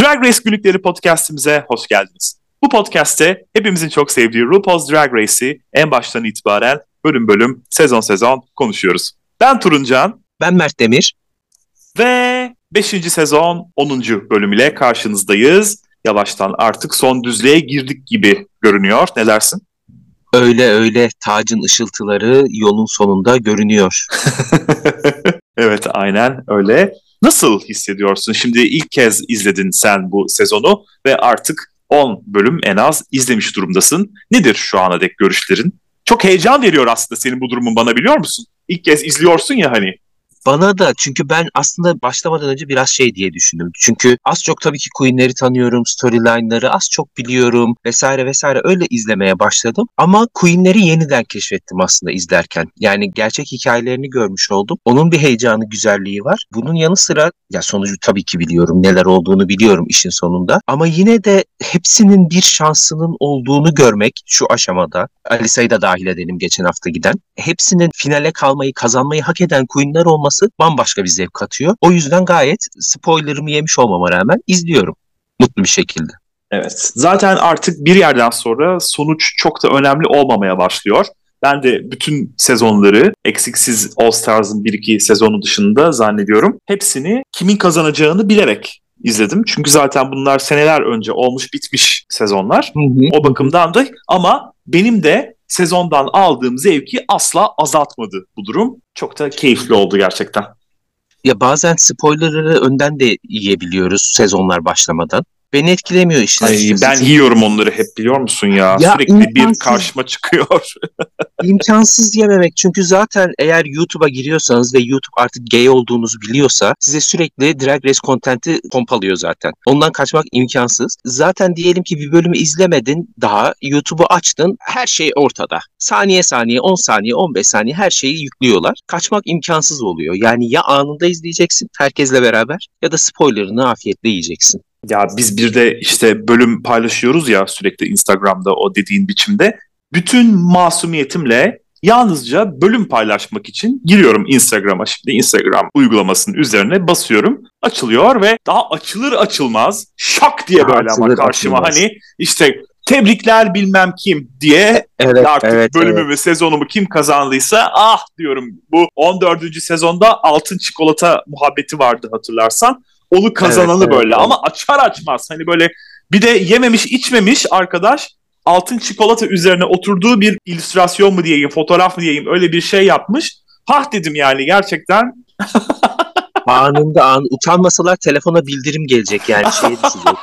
Drag Race Günlükleri podcastimize hoş geldiniz. Bu podcast'te hepimizin çok sevdiği RuPaul's Drag Race'i en baştan itibaren bölüm bölüm, sezon sezon konuşuyoruz. Ben Turuncan. Ben Mert Demir. Ve 5. sezon 10. bölüm ile karşınızdayız. Yavaştan artık son düzlüğe girdik gibi görünüyor. Ne dersin? Öyle öyle tacın ışıltıları yolun sonunda görünüyor. evet aynen öyle. Nasıl hissediyorsun? Şimdi ilk kez izledin sen bu sezonu ve artık 10 bölüm en az izlemiş durumdasın. Nedir şu ana dek görüşlerin? Çok heyecan veriyor aslında senin bu durumun bana biliyor musun? İlk kez izliyorsun ya hani. Bana da çünkü ben aslında başlamadan önce biraz şey diye düşündüm. Çünkü az çok tabii ki Queen'leri tanıyorum, storyline'ları az çok biliyorum vesaire vesaire öyle izlemeye başladım. Ama Queen'leri yeniden keşfettim aslında izlerken. Yani gerçek hikayelerini görmüş oldum. Onun bir heyecanı, güzelliği var. Bunun yanı sıra ya sonucu tabii ki biliyorum, neler olduğunu biliyorum işin sonunda. Ama yine de hepsinin bir şansının olduğunu görmek şu aşamada, Alisa'yı da dahil edelim geçen hafta giden. Hepsinin finale kalmayı, kazanmayı hak eden Queen'ler olması olması bambaşka bir zevk katıyor. O yüzden gayet spoilerımı yemiş olmama rağmen izliyorum mutlu bir şekilde. Evet. Zaten artık bir yerden sonra sonuç çok da önemli olmamaya başlıyor. Ben de bütün sezonları eksiksiz All Stars'ın 1-2 sezonu dışında zannediyorum. Hepsini kimin kazanacağını bilerek izledim. Çünkü zaten bunlar seneler önce olmuş bitmiş sezonlar. Hı hı. O bakımdan da ama benim de sezondan aldığım zevki asla azaltmadı bu durum. Çok da keyifli oldu gerçekten. Ya bazen spoilerları önden de yiyebiliyoruz sezonlar başlamadan. Beni etkilemiyor işte. Ay, ben yiyorum onları hep biliyor musun ya? ya Sürekli imkansız. bir karşıma çıkıyor. İmkansız yememek. Çünkü zaten eğer YouTube'a giriyorsanız ve YouTube artık gay olduğunuzu biliyorsa size sürekli Drag Race kontenti pompalıyor zaten. Ondan kaçmak imkansız. Zaten diyelim ki bir bölümü izlemedin daha YouTube'u açtın her şey ortada. Saniye saniye 10 saniye 15 saniye her şeyi yüklüyorlar. Kaçmak imkansız oluyor. Yani ya anında izleyeceksin herkesle beraber ya da spoilerını afiyetle yiyeceksin. Ya biz bir de işte bölüm paylaşıyoruz ya sürekli Instagram'da o dediğin biçimde. Bütün masumiyetimle yalnızca bölüm paylaşmak için giriyorum Instagram'a. Şimdi Instagram uygulamasının üzerine basıyorum. Açılıyor ve daha açılır açılmaz şak diye böyle açılır, ama karşıma açılmaz. hani işte tebrikler bilmem kim diye evet, artık evet, bölümümü evet. sezonumu kim kazandıysa ah diyorum bu 14. sezonda altın çikolata muhabbeti vardı hatırlarsan. Onu kazananı evet, böyle evet. ama açar açmaz hani böyle bir de yememiş içmemiş arkadaş altın çikolata üzerine oturduğu bir illüstrasyon mu diyeyim, fotoğraf mı diyeyim öyle bir şey yapmış. Hah dedim yani gerçekten. Anında an utanmasalar telefona bildirim gelecek yani şeye düşecek.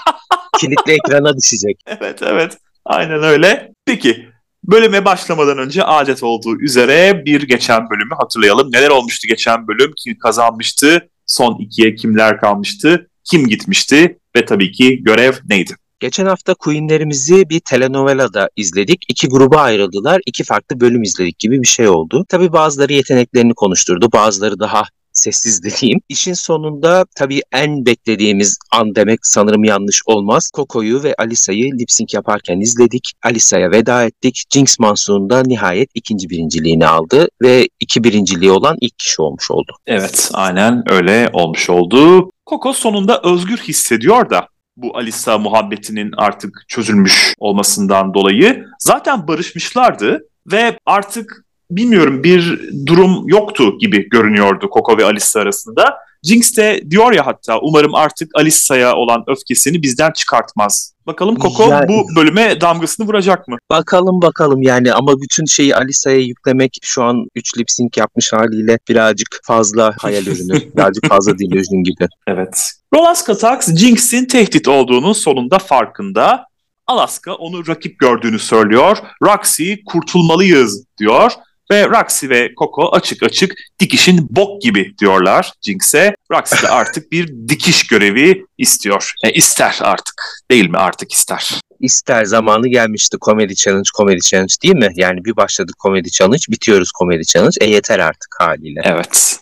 Kilitli ekrana düşecek. Evet evet aynen öyle. Peki bölüme başlamadan önce adet olduğu üzere bir geçen bölümü hatırlayalım. Neler olmuştu geçen bölüm? Kim kazanmıştı? Son ikiye kimler kalmıştı? Kim gitmişti? Ve tabii ki görev neydi? Geçen hafta Queen'lerimizi bir telenovelada izledik. İki gruba ayrıldılar. iki farklı bölüm izledik gibi bir şey oldu. Tabii bazıları yeteneklerini konuşturdu. Bazıları daha sessiz dediğim. İşin sonunda tabii en beklediğimiz an demek sanırım yanlış olmaz. Coco'yu ve Alisa'yı lip sync yaparken izledik. Alisa'ya veda ettik. Jinx Monsoon da nihayet ikinci birinciliğini aldı ve iki birinciliği olan ilk kişi olmuş oldu. Evet aynen öyle olmuş oldu. Coco sonunda özgür hissediyor da bu Alisa muhabbetinin artık çözülmüş olmasından dolayı zaten barışmışlardı ve artık bilmiyorum bir durum yoktu gibi görünüyordu Coco ve Alisa arasında. Jinx de diyor ya hatta umarım artık Alisa'ya olan öfkesini bizden çıkartmaz. Bakalım Coco yani, bu bölüme damgasını vuracak mı? Bakalım bakalım yani ama bütün şeyi Alisa'ya yüklemek şu an 3 lip sync yapmış haliyle birazcık fazla hayal ürünü. birazcık fazla dil ürünü gibi. Evet. Rolaska Tax Jinx'in tehdit olduğunun sonunda farkında. Alaska onu rakip gördüğünü söylüyor. Roxy kurtulmalıyız diyor. Ve Roxy ve Coco açık açık dikişin bok gibi diyorlar Jinx'e. Roxy de artık bir dikiş görevi istiyor. E, ister artık değil mi artık ister. İster zamanı gelmişti Comedy Challenge, Comedy Challenge değil mi? Yani bir başladık Comedy Challenge, bitiyoruz Comedy Challenge. E yeter artık haliyle. Evet.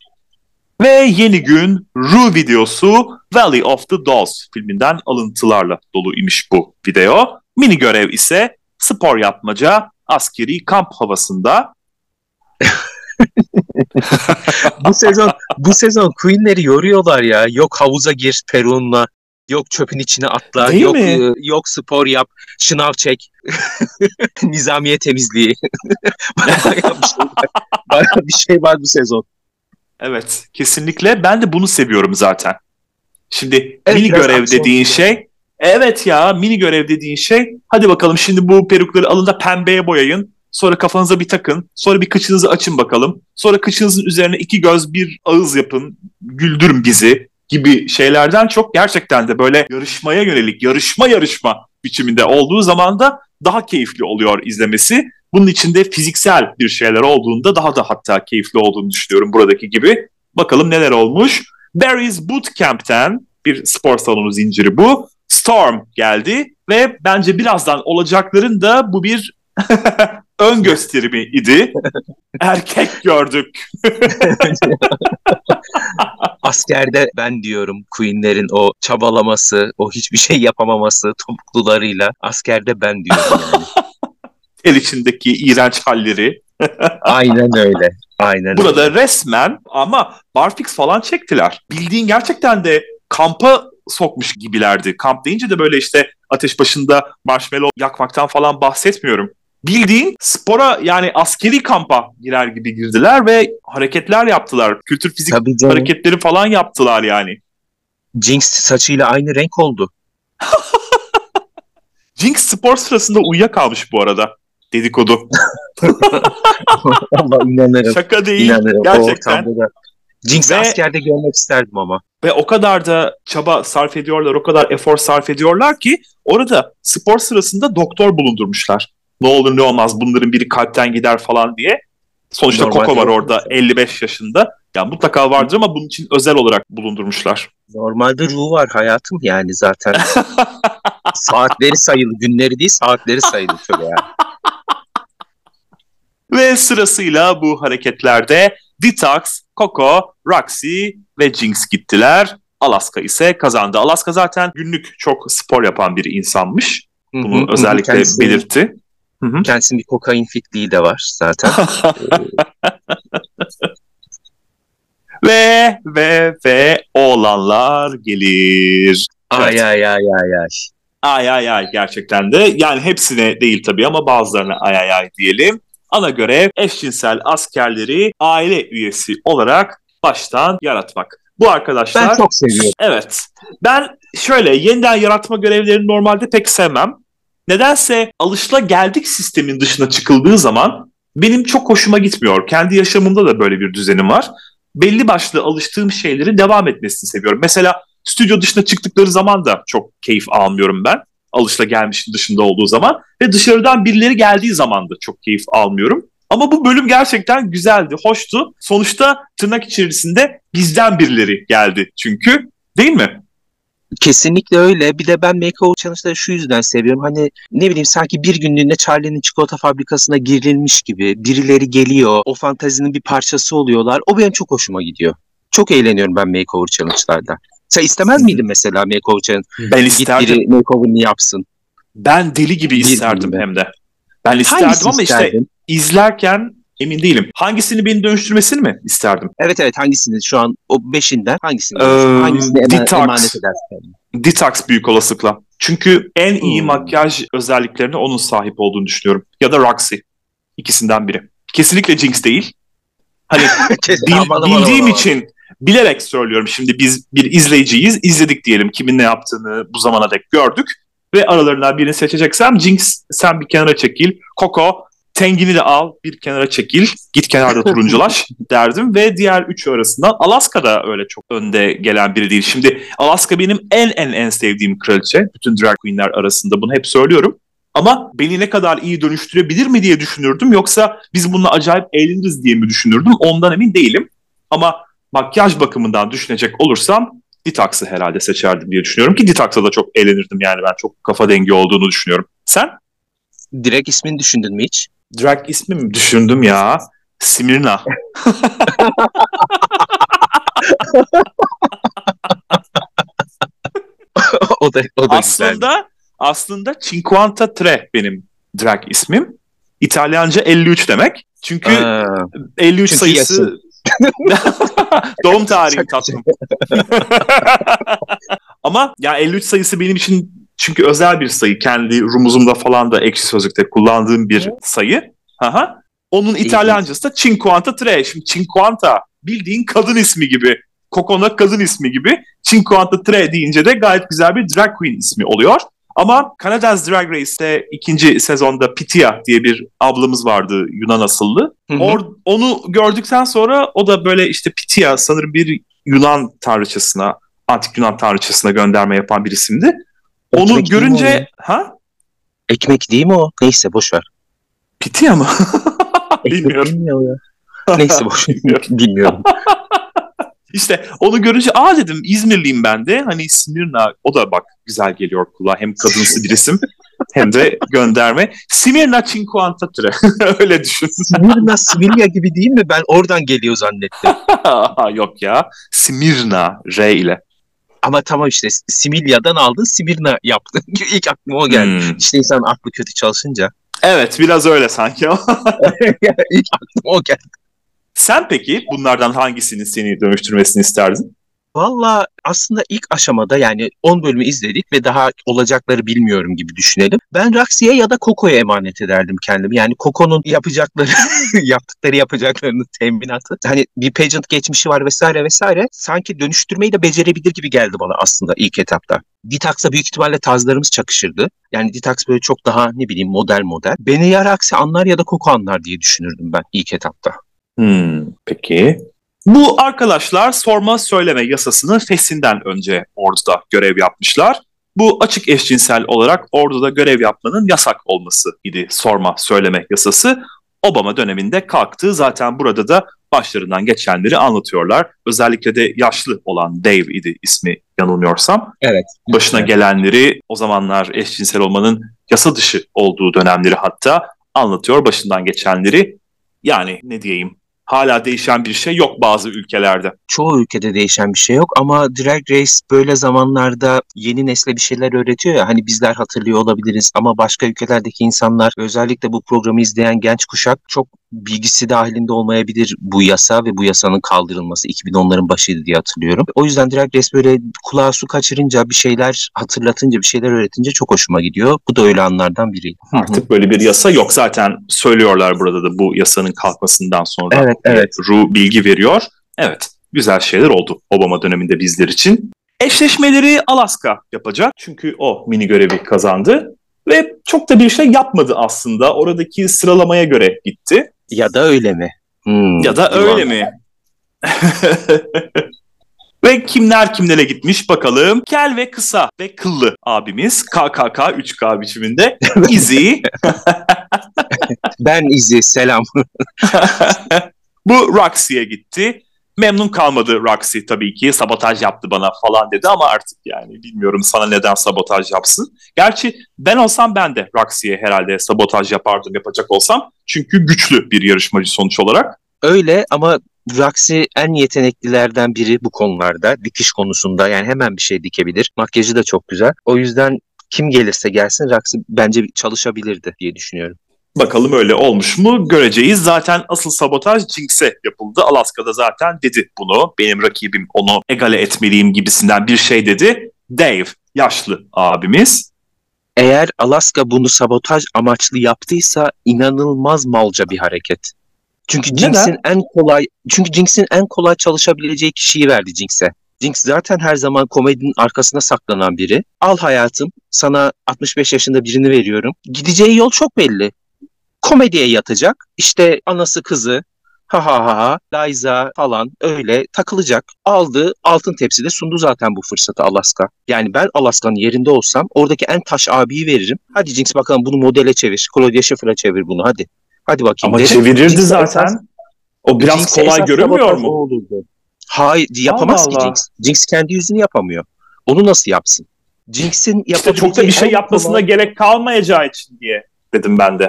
Ve yeni gün Ru videosu Valley of the Dolls filminden alıntılarla dolu imiş bu video. Mini görev ise spor yapmaca, askeri kamp havasında bu sezon bu sezon Queen'leri yoruyorlar ya. Yok havuza gir Perun'la Yok çöpün içine atla, Değil yok mi? e, yok spor yap, şınav çek, nizamiye temizliği. bayağı, bir şey var. bayağı bir şey var bu sezon. Evet, kesinlikle. Ben de bunu seviyorum zaten. Şimdi Evet, mini görev dediğin gibi. şey, evet ya mini görev dediğin şey, hadi bakalım şimdi bu perukları alın da pembeye boyayın. Sonra kafanıza bir takın. Sonra bir kıçınızı açın bakalım. Sonra kıçınızın üzerine iki göz bir ağız yapın. Güldürün bizi gibi şeylerden çok gerçekten de böyle yarışmaya yönelik, yarışma yarışma biçiminde olduğu zaman da daha keyifli oluyor izlemesi. Bunun içinde fiziksel bir şeyler olduğunda daha da hatta keyifli olduğunu düşünüyorum buradaki gibi. Bakalım neler olmuş. Barry's Bootcamp'ten bir spor salonu zinciri bu. Storm geldi ve bence birazdan olacakların da bu bir ön gösterimi idi. Erkek gördük. Askerde ben diyorum Queen'lerin o çabalaması, o hiçbir şey yapamaması topuklularıyla askerde ben diyorum yani. El içindeki iğrenç halleri. Aynen öyle. Aynen Burada öyle. resmen ama barfix falan çektiler. Bildiğin gerçekten de kampa sokmuş gibilerdi. Kamp deyince de böyle işte ateş başında marshmallow yakmaktan falan bahsetmiyorum. Bildiğin spora yani askeri kampa girer gibi girdiler ve hareketler yaptılar. Kültür fizik hareketleri falan yaptılar yani. Jinx saçıyla aynı renk oldu. Jinx spor sırasında uyuyakalmış bu arada. Dedikodu. Allah inanırım. Şaka değil. inanırım. Gerçekten. Jinx'i Ve- askerde görmek isterdim ama. Ve o kadar da çaba sarf ediyorlar, o kadar efor sarf ediyorlar ki orada spor sırasında doktor bulundurmuşlar. Ne olur ne olmaz bunların biri kalpten gider falan diye. Sonuçta Normalde Coco var orada 55 yaşında. Ya mutlaka vardır ama bunun için özel olarak bulundurmuşlar. Normalde ruhu var hayatım yani zaten. saatleri sayılı. Günleri değil saatleri sayılı tabii yani. Ve sırasıyla bu hareketlerde Detox, Coco, Roxy ve Jinx gittiler. Alaska ise kazandı. Alaska zaten günlük çok spor yapan bir insanmış. Bunu hı hı. özellikle Kendisi- belirtti. Hı hı. Kendisinin bir kokain fitliği de var zaten. Ve ve ve oğlanlar gelir. ay ay ay ay ay. Ay ay ay gerçekten de. Yani hepsine değil tabii ama bazılarına ay ay ay diyelim. Ana görev eşcinsel askerleri aile üyesi olarak baştan yaratmak. Bu arkadaşlar Ben çok seviyorum. Evet. Ben şöyle yeniden yaratma görevlerini normalde pek sevmem. Nedense alışla geldik sistemin dışına çıkıldığı zaman benim çok hoşuma gitmiyor. Kendi yaşamımda da böyle bir düzenim var. Belli başlı alıştığım şeylerin devam etmesini seviyorum. Mesela stüdyo dışına çıktıkları zaman da çok keyif almıyorum ben. Alışla gelmişin dışında olduğu zaman. Ve dışarıdan birileri geldiği zaman da çok keyif almıyorum. Ama bu bölüm gerçekten güzeldi, hoştu. Sonuçta tırnak içerisinde bizden birileri geldi çünkü. Değil mi? Kesinlikle öyle. Bir de ben Makeover Challenge'ları şu yüzden seviyorum. Hani ne bileyim sanki bir günlüğüne Charlie'nin çikolata fabrikasına girilmiş gibi birileri geliyor. O fantazinin bir parçası oluyorlar. O benim çok hoşuma gidiyor. Çok eğleniyorum ben Makeover Challenge'larda. Sen istemez miydin mesela Makeover Challenge? Ben Git isterdim. biri makeover'ını yapsın. Ben deli gibi isterdim hem de. Ben isterdim Hangisi ama işte isterdin? izlerken emin değilim. Hangisini beni dönüştürmesini mi isterdim? Evet evet hangisini şu an o beşinden hangisini? Ee, hangisini ema- Detox. emanet edersin? Detox büyük olasılıkla. Çünkü en iyi Hmm. makyaj özelliklerine onun sahip olduğunu düşünüyorum. Ya da Roxy. İkisinden biri. Kesinlikle Jinx değil. Hani bil- Aman, bildiğim aman. için bilerek söylüyorum. Şimdi biz bir izleyiciyiz. İzledik diyelim kimin ne yaptığını bu zamana dek gördük. Ve aralarından birini seçeceksem Jinx sen bir kenara çekil. Coco Tengini de al bir kenara çekil. Git kenarda turunculaş derdim. Ve diğer üçü arasından Alaska da öyle çok önde gelen biri değil. Şimdi Alaska benim en en en sevdiğim kraliçe. Bütün drag queenler arasında bunu hep söylüyorum. Ama beni ne kadar iyi dönüştürebilir mi diye düşünürdüm. Yoksa biz bununla acayip eğleniriz diye mi düşünürdüm? Ondan emin değilim. Ama makyaj bakımından düşünecek olursam Detox'ı herhalde seçerdim diye düşünüyorum ki Detox'a da çok eğlenirdim yani ben çok kafa dengi olduğunu düşünüyorum. Sen? Direkt ismini düşündün mü hiç? Drag ismi mi düşündüm ya? Simirna. o da o da aslında aslında Cinquantatré benim drag ismim. İtalyanca 53 demek. Çünkü Aa, 53 çünkü sayısı doğum tarihim Şaka tatlım. Ama ya 53 sayısı benim için çünkü özel bir sayı. Kendi rumuzumda falan da ekşi sözlükte kullandığım bir sayı. Aha. Onun İtalyancası da Cinquantatré. Şimdi Cinquanta bildiğin kadın ismi gibi. Coco'na kadın ismi gibi. Cinquantatré deyince de gayet güzel bir drag queen ismi oluyor. Ama Canada's Drag Race'te ikinci sezonda Pitia diye bir ablamız vardı Yunan asıllı. Or, onu gördükten sonra o da böyle işte Pitia sanırım bir Yunan tanrıçasına, antik Yunan tanrıçasına gönderme yapan bir isimdi. Onu Ekmek görünce ha? Ekmek değil mi o? Neyse boş ver. Pitia mı? Ekmek Bilmiyorum. ya? Neyse boş. Bilmiyorum. Bilmiyorum. İşte onu görünce aa dedim İzmirliyim ben de. Hani Simirna o da bak güzel geliyor kulağa. Hem kadınsı bir isim hem de gönderme. Simirna Cinquantatré. Öyle düşün. Smirna Smirya gibi değil mi? Ben oradan geliyor zannettim. Yok ya. Simirna R ile. Ama tamam işte Similya'dan aldın Simirna yaptın. İlk aklıma o geldi. Hmm. İşte insan aklı kötü çalışınca. Evet biraz öyle sanki. İlk aklıma o geldi. Sen peki bunlardan hangisinin seni dönüştürmesini isterdin? Valla aslında ilk aşamada yani 10 bölümü izledik ve daha olacakları bilmiyorum gibi düşünelim. Ben Raxi'ye ya da Coco'ya emanet ederdim kendimi. Yani Coco'nun yapacakları, yaptıkları yapacaklarını teminatı. Hani bir pageant geçmişi var vesaire vesaire. Sanki dönüştürmeyi de becerebilir gibi geldi bana aslında ilk etapta. Detox'la büyük ihtimalle tazlarımız çakışırdı. Yani Detox böyle çok daha ne bileyim model model. Beni ya Raxi anlar ya da Coco anlar diye düşünürdüm ben ilk etapta. Hmm, peki. Bu arkadaşlar sorma söyleme yasasını fesinden önce orduda görev yapmışlar. Bu açık eşcinsel olarak orduda görev yapmanın yasak olması idi sorma söyleme yasası. Obama döneminde kalktı. Zaten burada da başlarından geçenleri anlatıyorlar. Özellikle de yaşlı olan Dave idi ismi yanılmıyorsam. Evet. Başına Evet. gelenleri o zamanlar eşcinsel olmanın yasa dışı olduğu dönemleri hatta anlatıyor başından geçenleri. Yani ne diyeyim hala değişen bir şey yok bazı ülkelerde. çoğu ülkede değişen bir şey yok ama Drag Race böyle zamanlarda yeni nesle bir şeyler öğretiyor ya hani bizler hatırlıyor olabiliriz ama başka ülkelerdeki insanlar özellikle bu programı izleyen genç kuşak çok bilgisi dahilinde olmayabilir bu yasa ve bu yasanın kaldırılması 2010'ların başıydı diye hatırlıyorum. O yüzden Drag Race böyle kulağa su kaçırınca bir şeyler hatırlatınca bir şeyler öğretince çok hoşuma gidiyor. Bu da öyle anlardan biri. Artık böyle bir yasa yok zaten söylüyorlar burada da bu yasanın kalkmasından sonra. Evet, evet. Ru bilgi veriyor. Evet güzel şeyler oldu Obama döneminde bizler için. Eşleşmeleri Alaska yapacak çünkü o mini görevi kazandı. Ve çok da bir şey yapmadı aslında. Oradaki sıralamaya göre gitti. Ya da öyle mi? Hmm, Ya da öyle mi? ve kimler kimlere gitmiş bakalım. Kel ve kısa ve kıllı abimiz KKK 3K biçiminde. Izzy. Ben izi selam. Bu Roxy'ye gitti. Memnun kalmadı Roxy tabii ki. Sabotaj yaptı bana falan dedi ama artık yani bilmiyorum sana neden sabotaj yapsın. Gerçi ben olsam ben de Roxy'ye herhalde sabotaj yapardım yapacak olsam. Çünkü güçlü bir yarışmacı sonuç olarak. Öyle ama Roxy en yeteneklilerden biri bu konularda. Dikiş konusunda yani hemen bir şey dikebilir. Makyajı da çok güzel. O yüzden kim gelirse gelsin Roxy bence çalışabilirdi diye düşünüyorum. Bakalım öyle olmuş mu göreceğiz. Zaten asıl sabotaj Jinx'e yapıldı. Alaska'da zaten dedi bunu. Benim rakibim onu egale etmeliyim gibisinden bir şey dedi. Dave, yaşlı abimiz. Eğer Alaska bunu sabotaj amaçlı yaptıysa inanılmaz malca bir hareket. Çünkü? Jinx'in en kolay çünkü Jinx'in en kolay çalışabileceği kişiyi verdi Jinx'e. Jinx zaten her zaman komedinin arkasına saklanan biri. Al hayatım, sana 65 yaşında birini veriyorum. Gideceği yol çok belli. Komediye yatacak. İşte anası kızı, ha ha ha ha, Liza falan öyle takılacak. Aldı, altın tepside sundu zaten bu fırsatı Alaska. Yani ben Alaska'nın yerinde olsam oradaki en taş abiyi veririm. Hadi Jinx bakalım bunu modele çevir. Claudia Schiffer'a çevir bunu hadi. Hadi bakayım. Ama derim. çevirirdi Jinx'e zaten. esas- o biraz Jinx'e kolay görünmüyor mu? olurdu. Hayır yapamaz Allah ki. Jinx. Jinx kendi yüzünü yapamıyor. Onu nasıl yapsın? Jinx'in İşte çok da bir şey yapmasına kolay- gerek kalmayacağı için diye dedim ben de.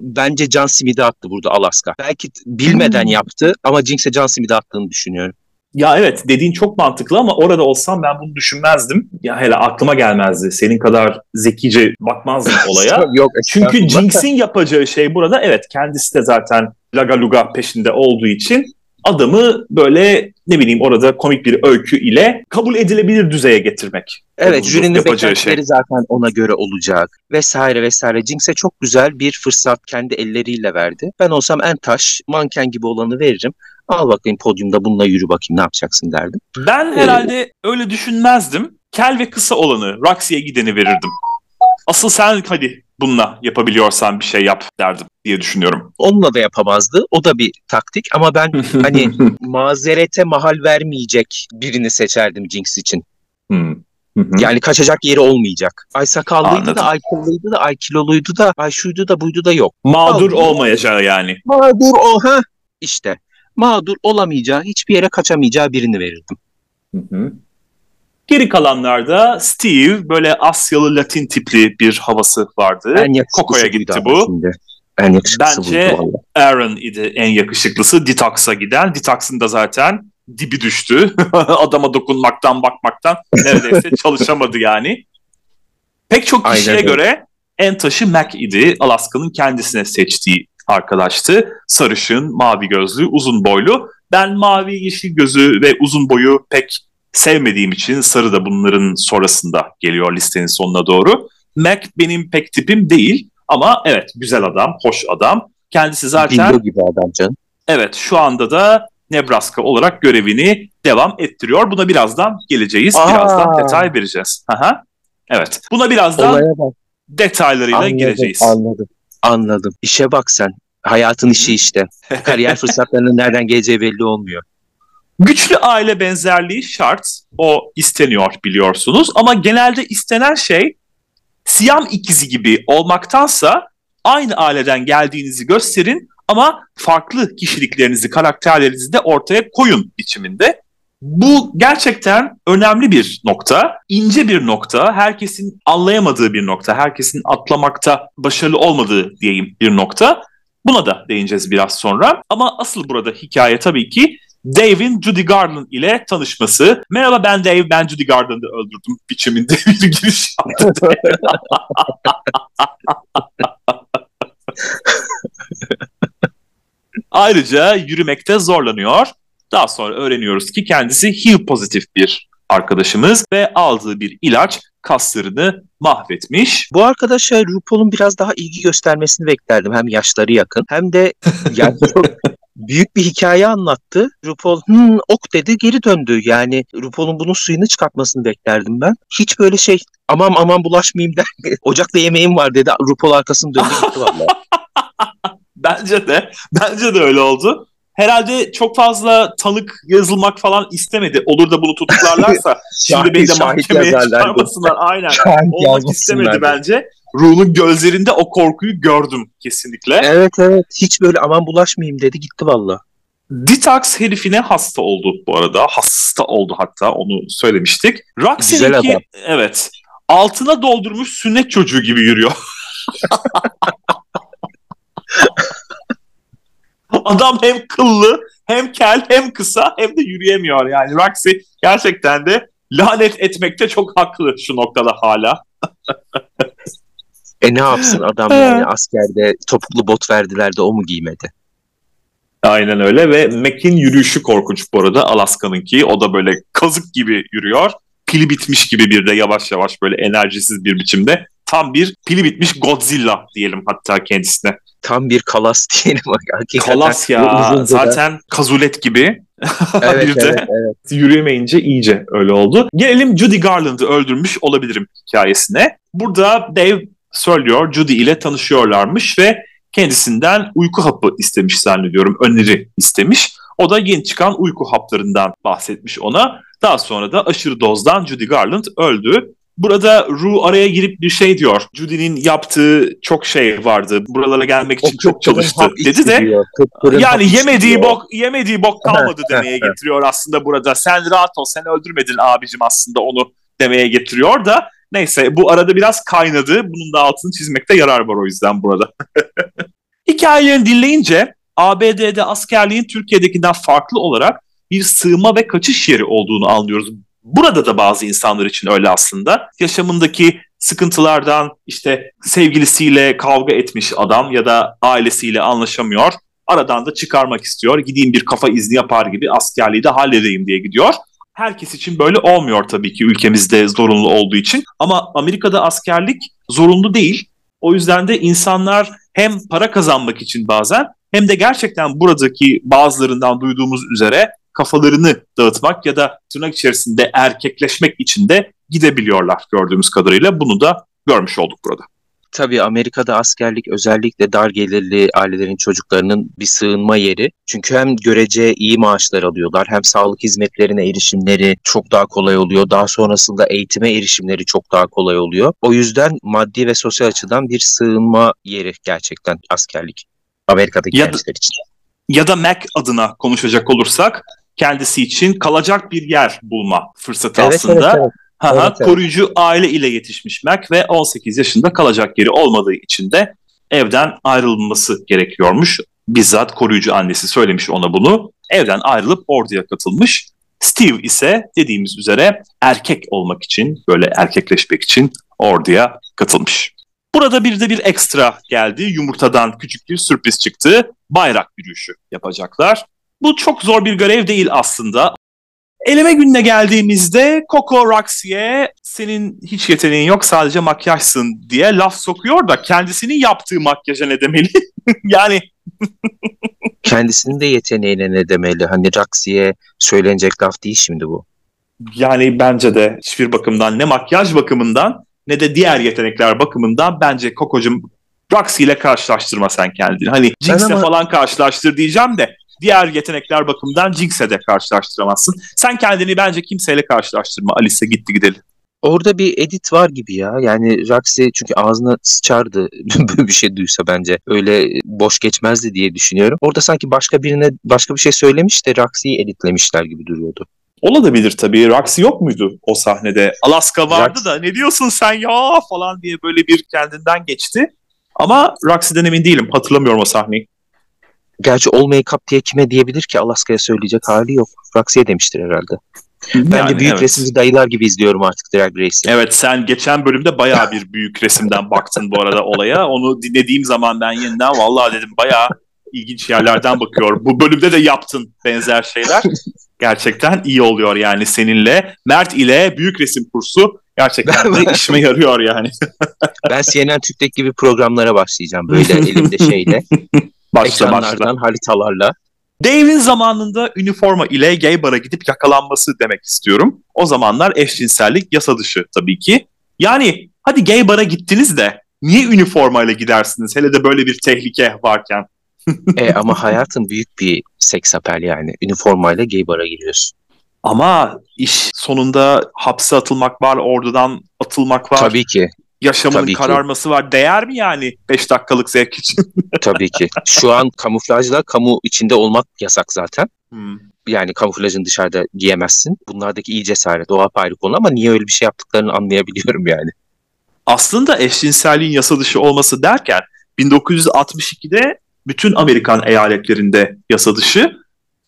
Bence Can Smith'i attı burada Alaska. Belki bilmeden Hmm. yaptı ama Jinx'e Can Smith'i attığını düşünüyorum. Ya evet dediğin çok mantıklı ama orada olsam ben bunu düşünmezdim. Ya hele aklıma gelmezdi. Senin kadar zekice bakmazdım olaya. Yok Çünkü. Jinx'in yapacağı şey burada evet kendisi de zaten Laga Luga peşinde olduğu için adamı böyle ne bileyim orada komik bir öykü ile kabul edilebilir düzeye getirmek. Evet jürinin beklentileri şey. zaten ona göre olacak vesaire vesaire. Jinx'e çok güzel bir fırsat kendi elleriyle verdi. Ben olsam en taş manken gibi olanı veririm. Al bakayım podyumda bununla yürü bakayım ne yapacaksın derdim. Ben herhalde ee, öyle düşünmezdim. Kel ve kısa olanı Roxy'ye gideni verirdim. Asıl sen hadi bununla yapabiliyorsan bir şey yap derdim diye düşünüyorum. Onunla da yapamazdı. O da bir taktik ama ben hani mazerete mahal vermeyecek birini seçerdim Jinx için. Hmm. Yani kaçacak yeri olmayacak. Ay sakallıydı Anladım. da, ay kıllıydı da, ay kiloluydu da, ay şuydu da buydu da yok. Mağdur Al, olmayacağı yani. Mağdur o ha. İşte mağdur olamayacağı, hiçbir yere kaçamayacağı birini verirdim. Hı hı. Geri kalanlarda Steve böyle Asyalı Latin tipli bir havası vardı. Koko'ya gitti bu. En Bence Aaron idi en yakışıklısı. Detox'a giden. Detox'ın da zaten dibi düştü. Adama dokunmaktan bakmaktan neredeyse çalışamadı yani. Pek çok kişiye Aynen. göre en taşı Mac idi. Alaska'nın kendisine seçtiği arkadaştı. Sarışın, mavi gözlü, uzun boylu. Ben mavi, yeşil gözü ve uzun boyu pek sevmediğim için sarı da bunların sonrasında geliyor listenin sonuna doğru. Mac benim pek tipim değil ama evet güzel adam, hoş adam. Kendisi zaten... Billo gibi adam canım. Evet şu anda da Nebraska olarak görevini devam ettiriyor. Buna birazdan geleceğiz. Aa. Birazdan detay vereceğiz. Aha. Evet. Buna birazdan detaylarıyla anladım, geleceğiz. Anladım. Anladım. İşe bak sen. Hayatın işi işte. Kariyer fırsatlarının nereden geleceği belli olmuyor. Güçlü aile benzerliği şart. O isteniyor biliyorsunuz. Ama genelde istenen şey Siyam ikizi gibi olmaktansa aynı aileden geldiğinizi gösterin ama farklı kişiliklerinizi, karakterlerinizi de ortaya koyun biçiminde. Bu gerçekten önemli bir nokta, ince bir nokta, herkesin anlayamadığı bir nokta, herkesin atlamakta başarılı olmadığı diyeyim bir nokta. Buna da değineceğiz biraz sonra. Ama asıl burada hikaye tabii ki Dave'in Judy Garland ile tanışması. Merhaba ben Dave, ben Judy Garland'ı öldürdüm biçiminde bir giriş yaptı. Ayrıca yürümekte zorlanıyor. Daha sonra öğreniyoruz ki kendisi HIV pozitif bir arkadaşımız ve aldığı bir ilaç kaslarını mahvetmiş. Bu arkadaşa RuPaul'un biraz daha ilgi göstermesini beklerdim. Hem yaşları yakın hem de yani çok büyük bir hikaye anlattı. RuPaul hmm, ok dedi geri döndü. Yani RuPaul'un bunun suyunu çıkartmasını beklerdim ben. Hiç böyle şey aman aman bulaşmayayım der. Ocakta yemeğim var dedi. RuPaul arkasını döndü gitti valla. bence de. Bence de öyle oldu. Herhalde çok fazla tanık yazılmak falan istemedi. Olur da bunu tutuklarlarsa şimdi beni de mahkemeye çıkarmasınlar. Aynen. Olmak istemedi bence. Ru'nun gözlerinde o korkuyu gördüm kesinlikle. Evet evet. Hiç böyle aman bulaşmayayım dedi gitti valla. Detox herifine hasta oldu bu arada. Hasta oldu hatta onu söylemiştik. Roxy'ninki evet altına doldurmuş sünnet çocuğu gibi yürüyor. Adam hem kıllı hem kel hem kısa hem de yürüyemiyor yani. Roxy gerçekten de lanet etmekte çok haklı şu noktada hala. E ne yapsın adam yani askerde topuklu bot verdiler de o mu giymedi? Aynen öyle ve Mac'in yürüyüşü korkunç bu arada Alaska'nınki. O da böyle kazık gibi yürüyor. Pili bitmiş gibi bir de yavaş yavaş böyle enerjisiz bir biçimde. Tam bir pili bitmiş Godzilla diyelim hatta kendisine. Tam bir kalas diyelim. Hakikaten kalas ya zaten kazulet gibi. Evet, bir de evet, evet. yürüyemeyince iyice öyle oldu. Gelelim Judy Garland'ı öldürmüş olabilirim hikayesine. Burada Dave söylüyor Judy ile tanışıyorlarmış ve kendisinden uyku hapı istemiş zannediyorum. Öneri istemiş. O da yeni çıkan uyku haplarından bahsetmiş ona. Daha sonra da aşırı dozdan Judy Garland öldü. Burada Ru araya girip bir şey diyor. Judy'nin yaptığı çok şey vardı. Buralara gelmek için o çok çalıştı dedi de. yani yemediği bok yemediği bok kalmadı demeye getiriyor aslında burada. Sen rahat ol sen öldürmedin abicim aslında onu demeye getiriyor da Neyse bu arada biraz kaynadı. Bunun da altını çizmekte yarar var o yüzden burada. Hikayelerini dinleyince ABD'de askerliğin Türkiye'dekinden farklı olarak bir sığma ve kaçış yeri olduğunu anlıyoruz. Burada da bazı insanlar için öyle aslında. Yaşamındaki sıkıntılardan işte sevgilisiyle kavga etmiş adam ya da ailesiyle anlaşamıyor. aradan da çıkarmak istiyor. Gideyim bir kafa izni yapar gibi askerliği de halledeyim diye gidiyor. Herkes için böyle olmuyor tabii ki ülkemizde zorunlu olduğu için. Ama Amerika'da askerlik zorunlu değil. O yüzden de insanlar hem para kazanmak için bazen hem de gerçekten buradaki bazılarından duyduğumuz üzere kafalarını dağıtmak ya da tırnak içerisinde erkekleşmek için de gidebiliyorlar gördüğümüz kadarıyla. Bunu da görmüş olduk burada. Tabii Amerika'da askerlik özellikle dar gelirli ailelerin çocuklarının bir sığınma yeri. Çünkü hem görece iyi maaşlar alıyorlar hem sağlık hizmetlerine erişimleri çok daha kolay oluyor. Daha sonrasında eğitime erişimleri çok daha kolay oluyor. O yüzden maddi ve sosyal açıdan bir sığınma yeri gerçekten askerlik. Amerika'daki ya gençler için. Ya da Mac adına konuşacak olursak kendisi için kalacak bir yer bulma fırsatı evet, aslında. Evet, evet. Ha, evet, koruyucu evet. aile ile yetişmiş Mac ve 18 yaşında kalacak yeri olmadığı için de evden ayrılması gerekiyormuş. Bizzat koruyucu annesi söylemiş ona bunu. Evden ayrılıp orduya katılmış. Steve ise dediğimiz üzere erkek olmak için, böyle erkekleşmek için orduya katılmış. Burada bir de bir ekstra geldi. Yumurtadan küçük bir sürpriz çıktı. Bayrak yürüyüşü yapacaklar. Bu çok zor bir görev değil aslında. Eleme gününe geldiğimizde Coco Roxy'e senin hiç yeteneğin yok sadece makyajsın diye laf sokuyor da kendisinin yaptığı makyaja ne demeli? yani kendisinin de yeteneğine ne demeli? Hani Roxy'e söylenecek laf değil şimdi bu. Yani bence de hiçbir bakımdan ne makyaj bakımından ne de diğer yetenekler bakımından bence Coco'cum Roxy ile karşılaştırma sen kendini. Hani Jinx'le ama... falan karşılaştır diyeceğim de diğer yetenekler bakımından Jinx'e de karşılaştıramazsın. Sen kendini bence kimseyle karşılaştırma Alice gitti gidelim. Orada bir edit var gibi ya. Yani Roxy çünkü ağzına sıçardı böyle bir şey duysa bence. Öyle boş geçmezdi diye düşünüyorum. Orada sanki başka birine başka bir şey söylemiş de Roxy'yi editlemişler gibi duruyordu. Olabilir tabii. Roxy yok muydu o sahnede? Alaska vardı Rox... da ne diyorsun sen ya falan diye böyle bir kendinden geçti. Ama Roxy'den emin değilim. Hatırlamıyorum o sahneyi. Gerçi all make-up diye kime diyebilir ki Alaska'ya söyleyecek hali yok. Roxy'ye demiştir herhalde. Ben yani, de büyük evet. resimci dayılar gibi izliyorum artık Drag Race'i. Evet sen geçen bölümde bayağı bir büyük resimden baktın bu arada olaya. Onu dinlediğim zaman ben yeniden vallahi dedim bayağı ilginç yerlerden bakıyor. Bu bölümde de yaptın benzer şeyler. Gerçekten iyi oluyor yani seninle. Mert ile büyük resim kursu gerçekten de işime yarıyor yani. ben CNN Türk'teki gibi programlara başlayacağım böyle elimde şeyle. Başla, ekranlardan, başla. haritalarla. Dave'in zamanında üniforma ile gay bara gidip yakalanması demek istiyorum. O zamanlar eşcinsellik yasa dışı tabii ki. Yani hadi gay bara gittiniz de niye üniformayla gidersiniz hele de böyle bir tehlike varken? e, ama hayatın büyük bir seks apel yani. Üniformayla gay bara giriyorsun. Ama iş sonunda hapse atılmak var, ordudan atılmak var. Tabii ki yaşamının Tabii kararması ki. var. Değer mi yani 5 dakikalık zevk için? Tabii ki. Şu an kamuflajla kamu içinde olmak yasak zaten. Hmm. Yani kamuflajın dışarıda giyemezsin. Bunlardaki iyi cesaret o apayrı konu ama niye öyle bir şey yaptıklarını anlayabiliyorum yani. Aslında eşcinselliğin yasa dışı olması derken 1962'de bütün Amerikan eyaletlerinde yasa dışı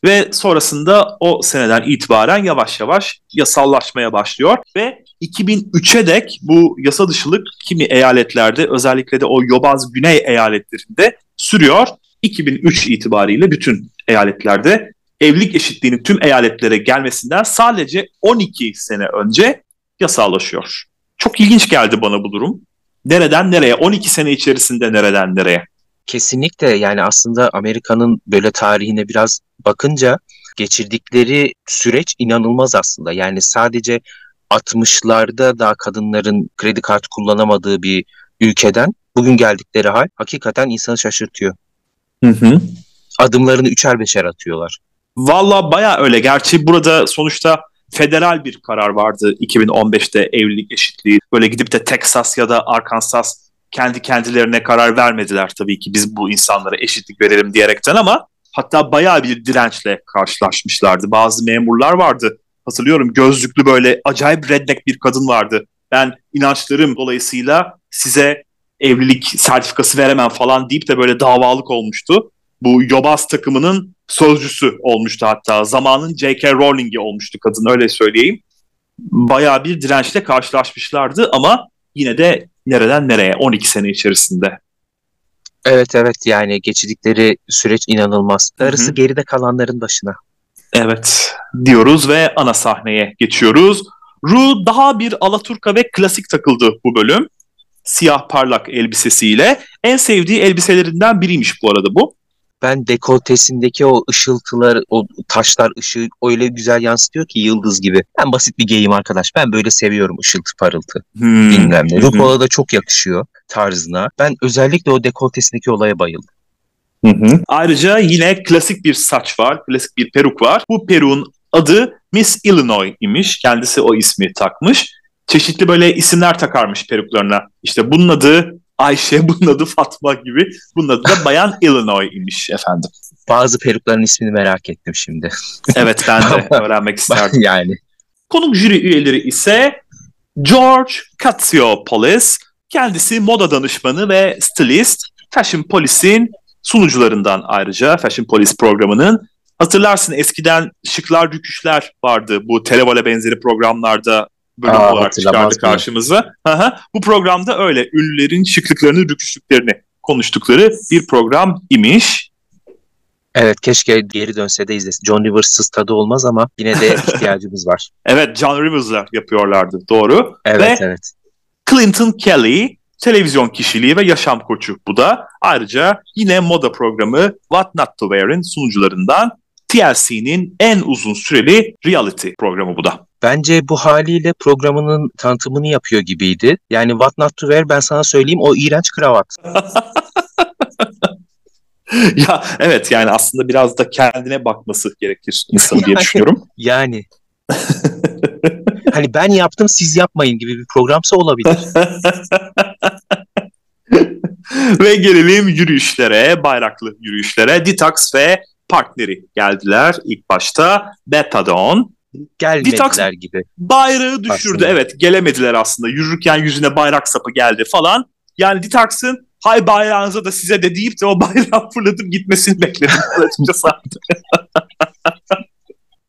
ve sonrasında o seneden itibaren yavaş yavaş yasallaşmaya başlıyor ve 2003'e dek bu yasa dışılık kimi eyaletlerde özellikle de o yobaz güney eyaletlerinde sürüyor. 2003 itibariyle bütün eyaletlerde evlilik eşitliğinin tüm eyaletlere gelmesinden sadece 12 sene önce yasallaşıyor. Çok ilginç geldi bana bu durum. Nereden nereye? 12 sene içerisinde nereden nereye? Kesinlikle yani aslında Amerika'nın böyle tarihine biraz bakınca geçirdikleri süreç inanılmaz aslında. Yani sadece 60'larda daha kadınların kredi kartı kullanamadığı bir ülkeden bugün geldikleri hal hakikaten insanı şaşırtıyor. Hı hı. Adımlarını üçer beşer atıyorlar. Valla baya öyle. Gerçi burada sonuçta federal bir karar vardı 2015'te evlilik eşitliği. Böyle gidip de Texas ya da Arkansas kendi kendilerine karar vermediler tabii ki biz bu insanlara eşitlik verelim diyerekten ama hatta bayağı bir dirençle karşılaşmışlardı. Bazı memurlar vardı hatırlıyorum gözlüklü böyle acayip redneck bir kadın vardı. Ben inançlarım dolayısıyla size evlilik sertifikası veremem falan deyip de böyle davalık olmuştu. Bu Yobaz takımının sözcüsü olmuştu hatta. Zamanın J.K. Rowling'i olmuştu kadın öyle söyleyeyim. Bayağı bir dirençle karşılaşmışlardı ama yine de nereden nereye 12 sene içerisinde. Evet evet yani geçirdikleri süreç inanılmaz. Darısı Hı hı. geride kalanların başına. Evet diyoruz ve ana sahneye geçiyoruz. Ru daha bir alaturka ve klasik takıldı bu bölüm. Siyah parlak elbisesiyle. En sevdiği elbiselerinden biriymiş bu arada bu. Ben dekoltesindeki o ışıltılar, o taşlar ışığı öyle güzel yansıtıyor ki yıldız gibi. Ben basit bir geyim arkadaş. Ben böyle seviyorum ışıltı parıltı. Hmm. Bilmem ne. RuPaul'a da çok yakışıyor tarzına. Ben özellikle o dekoltesindeki olaya bayıldım. Hı hı. Ayrıca yine klasik bir saç var, klasik bir peruk var. Bu peruğun adı Miss Illinois imiş. Kendisi o ismi takmış. Çeşitli böyle isimler takarmış peruklarına. İşte bunun adı Ayşe, bunun adı Fatma gibi. Bunun adı da Bayan Illinois imiş efendim. Bazı perukların ismini merak ettim şimdi. Evet ben de öğrenmek isterdim. yani Konuk jüri üyeleri ise George Katsiopoulos. Kendisi moda danışmanı ve stylist. Fashion Police'in sunucularından ayrıca Fashion Police programının. Hatırlarsın eskiden şıklar rüküşler vardı bu televole benzeri programlarda bölüm Aa, olarak çıkardı karşımıza. Bu programda öyle ünlülerin şıklıklarını, rüküşlüklerini konuştukları bir program imiş. evet keşke geri dönse de izlesin. John Rivers'sız tadı olmaz ama yine de ihtiyacımız var. Evet John Rivers'la yapıyorlardı doğru. Evet Ve evet. Clinton Kelly televizyon kişiliği ve yaşam koçu bu da. Ayrıca yine moda programı What Not To Wear'in sunucularından TLC'nin en uzun süreli reality programı bu da. Bence bu haliyle programının tanıtımını yapıyor gibiydi. Yani What Not To Wear ben sana söyleyeyim o iğrenç kravat. ya evet yani aslında biraz da kendine bakması gerekir insanın diye düşünüyorum. Yani hani ben yaptım siz yapmayın gibi bir programsa olabilir. ve gelelim yürüyüşlere, bayraklı yürüyüşlere. Detox ve partneri geldiler ilk başta. Betadon. Gelmediler Detox- gibi. Bayrağı düşürdü. Aslında. Evet gelemediler aslında. Yürürken yüzüne bayrak sapı geldi falan. Yani Detox'ın hay bayrağınıza da size de deyip de o bayrağı fırlatıp gitmesini bekledim açıkçası.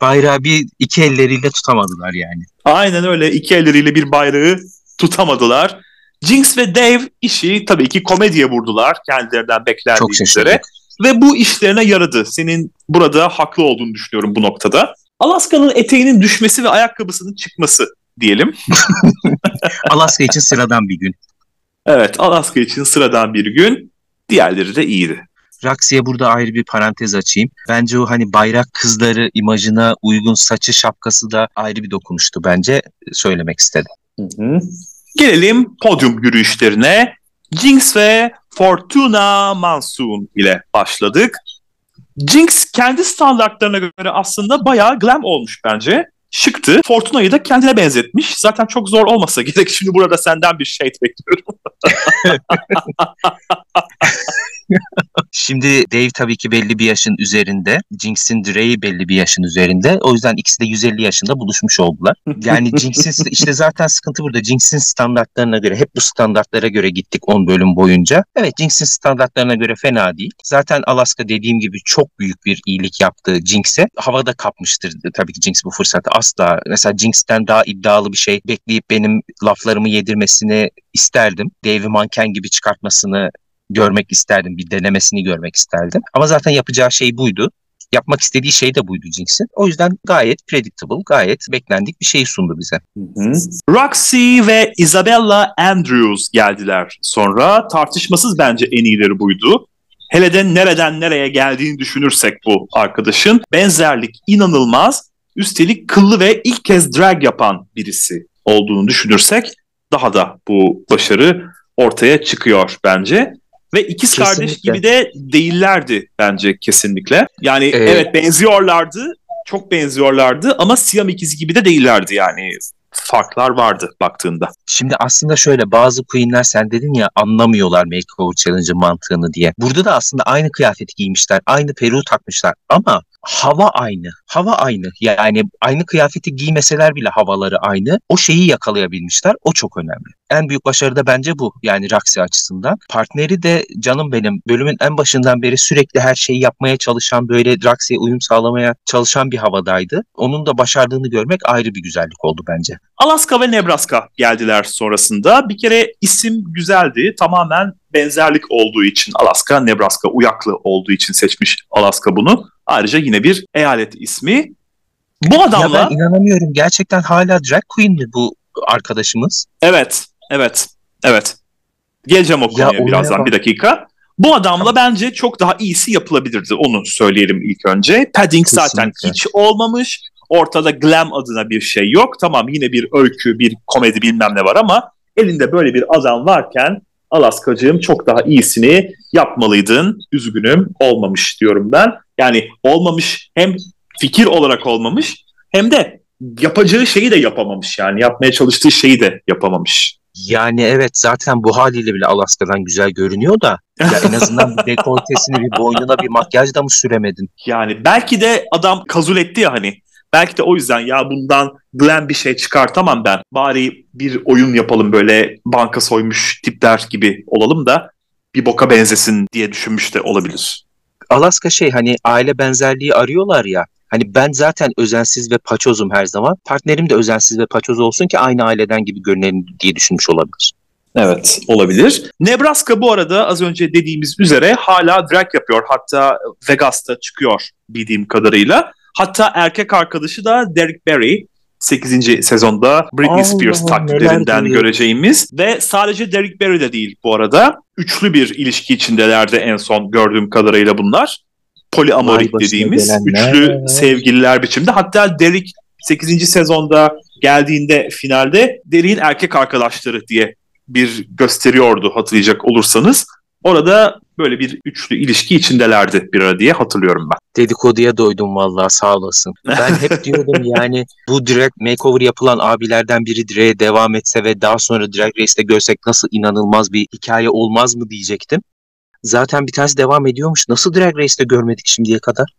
Bayrağı bir iki elleriyle tutamadılar yani. Aynen öyle iki elleriyle bir bayrağı tutamadılar. Jinx ve Dave işi tabii ki komediye vurdular kendilerinden beklendiği üzere. Ve bu işlerine yaradı. Senin burada haklı olduğunu düşünüyorum bu noktada. Alaska'nın eteğinin düşmesi ve ayakkabısının çıkması diyelim. Alaska için sıradan bir gün. Evet Alaska için sıradan bir gün. Diğerleri de iyiydi. Raksi'ye burada ayrı bir parantez açayım. Bence o hani bayrak kızları imajına uygun saçı şapkası da ayrı bir dokunuştu bence söylemek istedim. Gelelim podyum yürüyüşlerine. Jinx ve Fortuna Monsoon ile başladık. Jinx kendi standartlarına göre aslında bayağı glam olmuş bence. Şıktı. Fortuna'yı da kendine benzetmiş. Zaten çok zor olmasa gerek. Şimdi burada senden bir şey bekliyorum. Şimdi Dave tabii ki belli bir yaşın üzerinde. Jinx'in Dre'yi belli bir yaşın üzerinde. O yüzden ikisi de 150 yaşında buluşmuş oldular. Yani Jinx'in işte zaten sıkıntı burada. Jinx'in standartlarına göre hep bu standartlara göre gittik 10 bölüm boyunca. Evet Jinx'in standartlarına göre fena değil. Zaten Alaska dediğim gibi çok büyük bir iyilik yaptı Jinx'e. Havada kapmıştır tabii ki Jinx bu fırsatı asla. Mesela Jinx'ten daha iddialı bir şey bekleyip benim laflarımı yedirmesini isterdim. Dave'i manken gibi çıkartmasını görmek isterdim. Bir denemesini görmek isterdim. Ama zaten yapacağı şey buydu. Yapmak istediği şey de buydu Jinx'in. O yüzden gayet predictable, gayet beklendik bir şey sundu bize. Roxy ve Isabella Andrews geldiler sonra. Tartışmasız bence en iyileri buydu. Hele de nereden nereye geldiğini düşünürsek bu arkadaşın. Benzerlik inanılmaz. Üstelik kıllı ve ilk kez drag yapan birisi olduğunu düşünürsek daha da bu başarı ortaya çıkıyor bence. Ve ikiz kardeş Kesinlikle. gibi de değillerdi bence kesinlikle. Yani Ee, evet benziyorlardı, çok benziyorlardı ama Siam ikizi gibi de değillerdi yani. Farklar vardı baktığında. Şimdi aslında şöyle bazı queenler sen dedin ya anlamıyorlar makeover challenge'ın mantığını diye. Burada da aslında aynı kıyafeti giymişler, aynı peruğu takmışlar ama hava aynı. Hava aynı. Yani aynı kıyafeti giymeseler bile havaları aynı. O şeyi yakalayabilmişler. O çok önemli. En büyük başarı da bence bu. Yani Raksi açısından. Partneri de canım benim bölümün en başından beri sürekli her şeyi yapmaya çalışan böyle Raksi'ye uyum sağlamaya çalışan bir havadaydı. Onun da başardığını görmek ayrı bir güzellik oldu bence. Alaska ve Nebraska geldiler sonrasında. Bir kere isim güzeldi. Tamamen benzerlik olduğu için Alaska, Nebraska uyaklı olduğu için seçmiş Alaska bunu. Ayrıca yine bir eyalet ismi. Bu adamla... Ya ben inanamıyorum. Gerçekten hala drag queen mi bu arkadaşımız? Evet, evet, evet. Geleceğim o konuya ya, birazdan bak. bir dakika. Bu adamla bence çok daha iyisi yapılabilirdi. Onu söyleyelim ilk önce. Padding Kesinlikle. zaten hiç olmamış. Ortada glam adına bir şey yok. Tamam yine bir öykü, bir komedi bilmem ne var ama elinde böyle bir adam varken Alaskacığım çok daha iyisini yapmalıydın. Üzgünüm olmamış diyorum ben. Yani olmamış hem fikir olarak olmamış hem de yapacağı şeyi de yapamamış yani yapmaya çalıştığı şeyi de yapamamış. Yani evet zaten bu haliyle bile Alaska'dan güzel görünüyor da ya en azından bir dekoltesini bir boynuna bir makyaj da mı süremedin? Yani belki de adam kazul etti ya hani belki de o yüzden ya bundan glam bir şey çıkartamam ben. Bari bir oyun yapalım böyle banka soymuş tipler gibi olalım da bir boka benzesin diye düşünmüş de olabilir. Alaska şey hani aile benzerliği arıyorlar ya. Hani ben zaten özensiz ve paçozum her zaman. Partnerim de özensiz ve paçoz olsun ki aynı aileden gibi görünelim diye düşünmüş olabilir. Evet olabilir. Nebraska bu arada az önce dediğimiz üzere hala drag yapıyor. Hatta Vegas'ta çıkıyor bildiğim kadarıyla. Hatta erkek arkadaşı da Derek Barry. 8. sezonda Britney Allah Spears taklitlerinden göreceğimiz ve sadece Derek Barry de değil bu arada. Üçlü bir ilişki içindelerdi en son gördüğüm kadarıyla bunlar poliamorik dediğimiz gelenler. üçlü sevgililer biçimde. Hatta Derek 8. sezonda geldiğinde finalde Derik'in erkek arkadaşları diye bir gösteriyordu hatırlayacak olursanız. Orada böyle bir üçlü ilişki içindelerdi bir ara diye hatırlıyorum ben. Dedikoduya doydum vallahi sağ olasın. Ben hep diyordum yani bu direkt makeover yapılan abilerden biri direğe devam etse ve daha sonra Drag Race'te görsek nasıl inanılmaz bir hikaye olmaz mı diyecektim. Zaten bir tanesi devam ediyormuş. Nasıl Drag Race'te görmedik şimdiye kadar?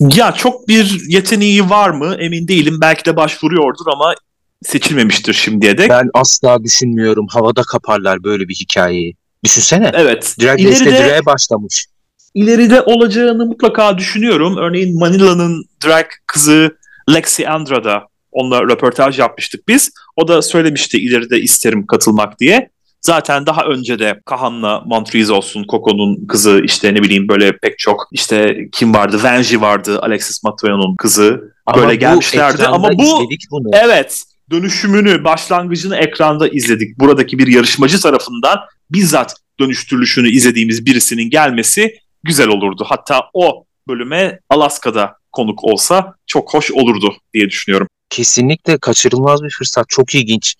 Ya çok bir yeteneği var mı emin değilim. Belki de başvuruyordur ama seçilmemiştir şimdiye dek. Ben asla düşünmüyorum. Havada kaparlar böyle bir hikayeyi. Düşünsene. Evet. Drag Race'te drag'e başlamış. İleride olacağını mutlaka düşünüyorum. Örneğin Manila'nın drag kızı Lexi Andrada onunla röportaj yapmıştık biz. O da söylemişti ileride isterim katılmak diye. Zaten daha önce de Kahan'la Montrese olsun, Coco'nun kızı işte ne bileyim böyle pek çok işte kim vardı? Venji vardı, Alexis Matoya'nın kızı. Ama böyle gelmişlerdi ama bu evet dönüşümünü, başlangıcını ekranda izledik. Buradaki bir yarışmacı tarafından bizzat dönüştürülüşünü izlediğimiz birisinin gelmesi güzel olurdu. Hatta o bölüme Alaska'da konuk olsa çok hoş olurdu diye düşünüyorum. Kesinlikle kaçırılmaz bir fırsat. Çok ilginç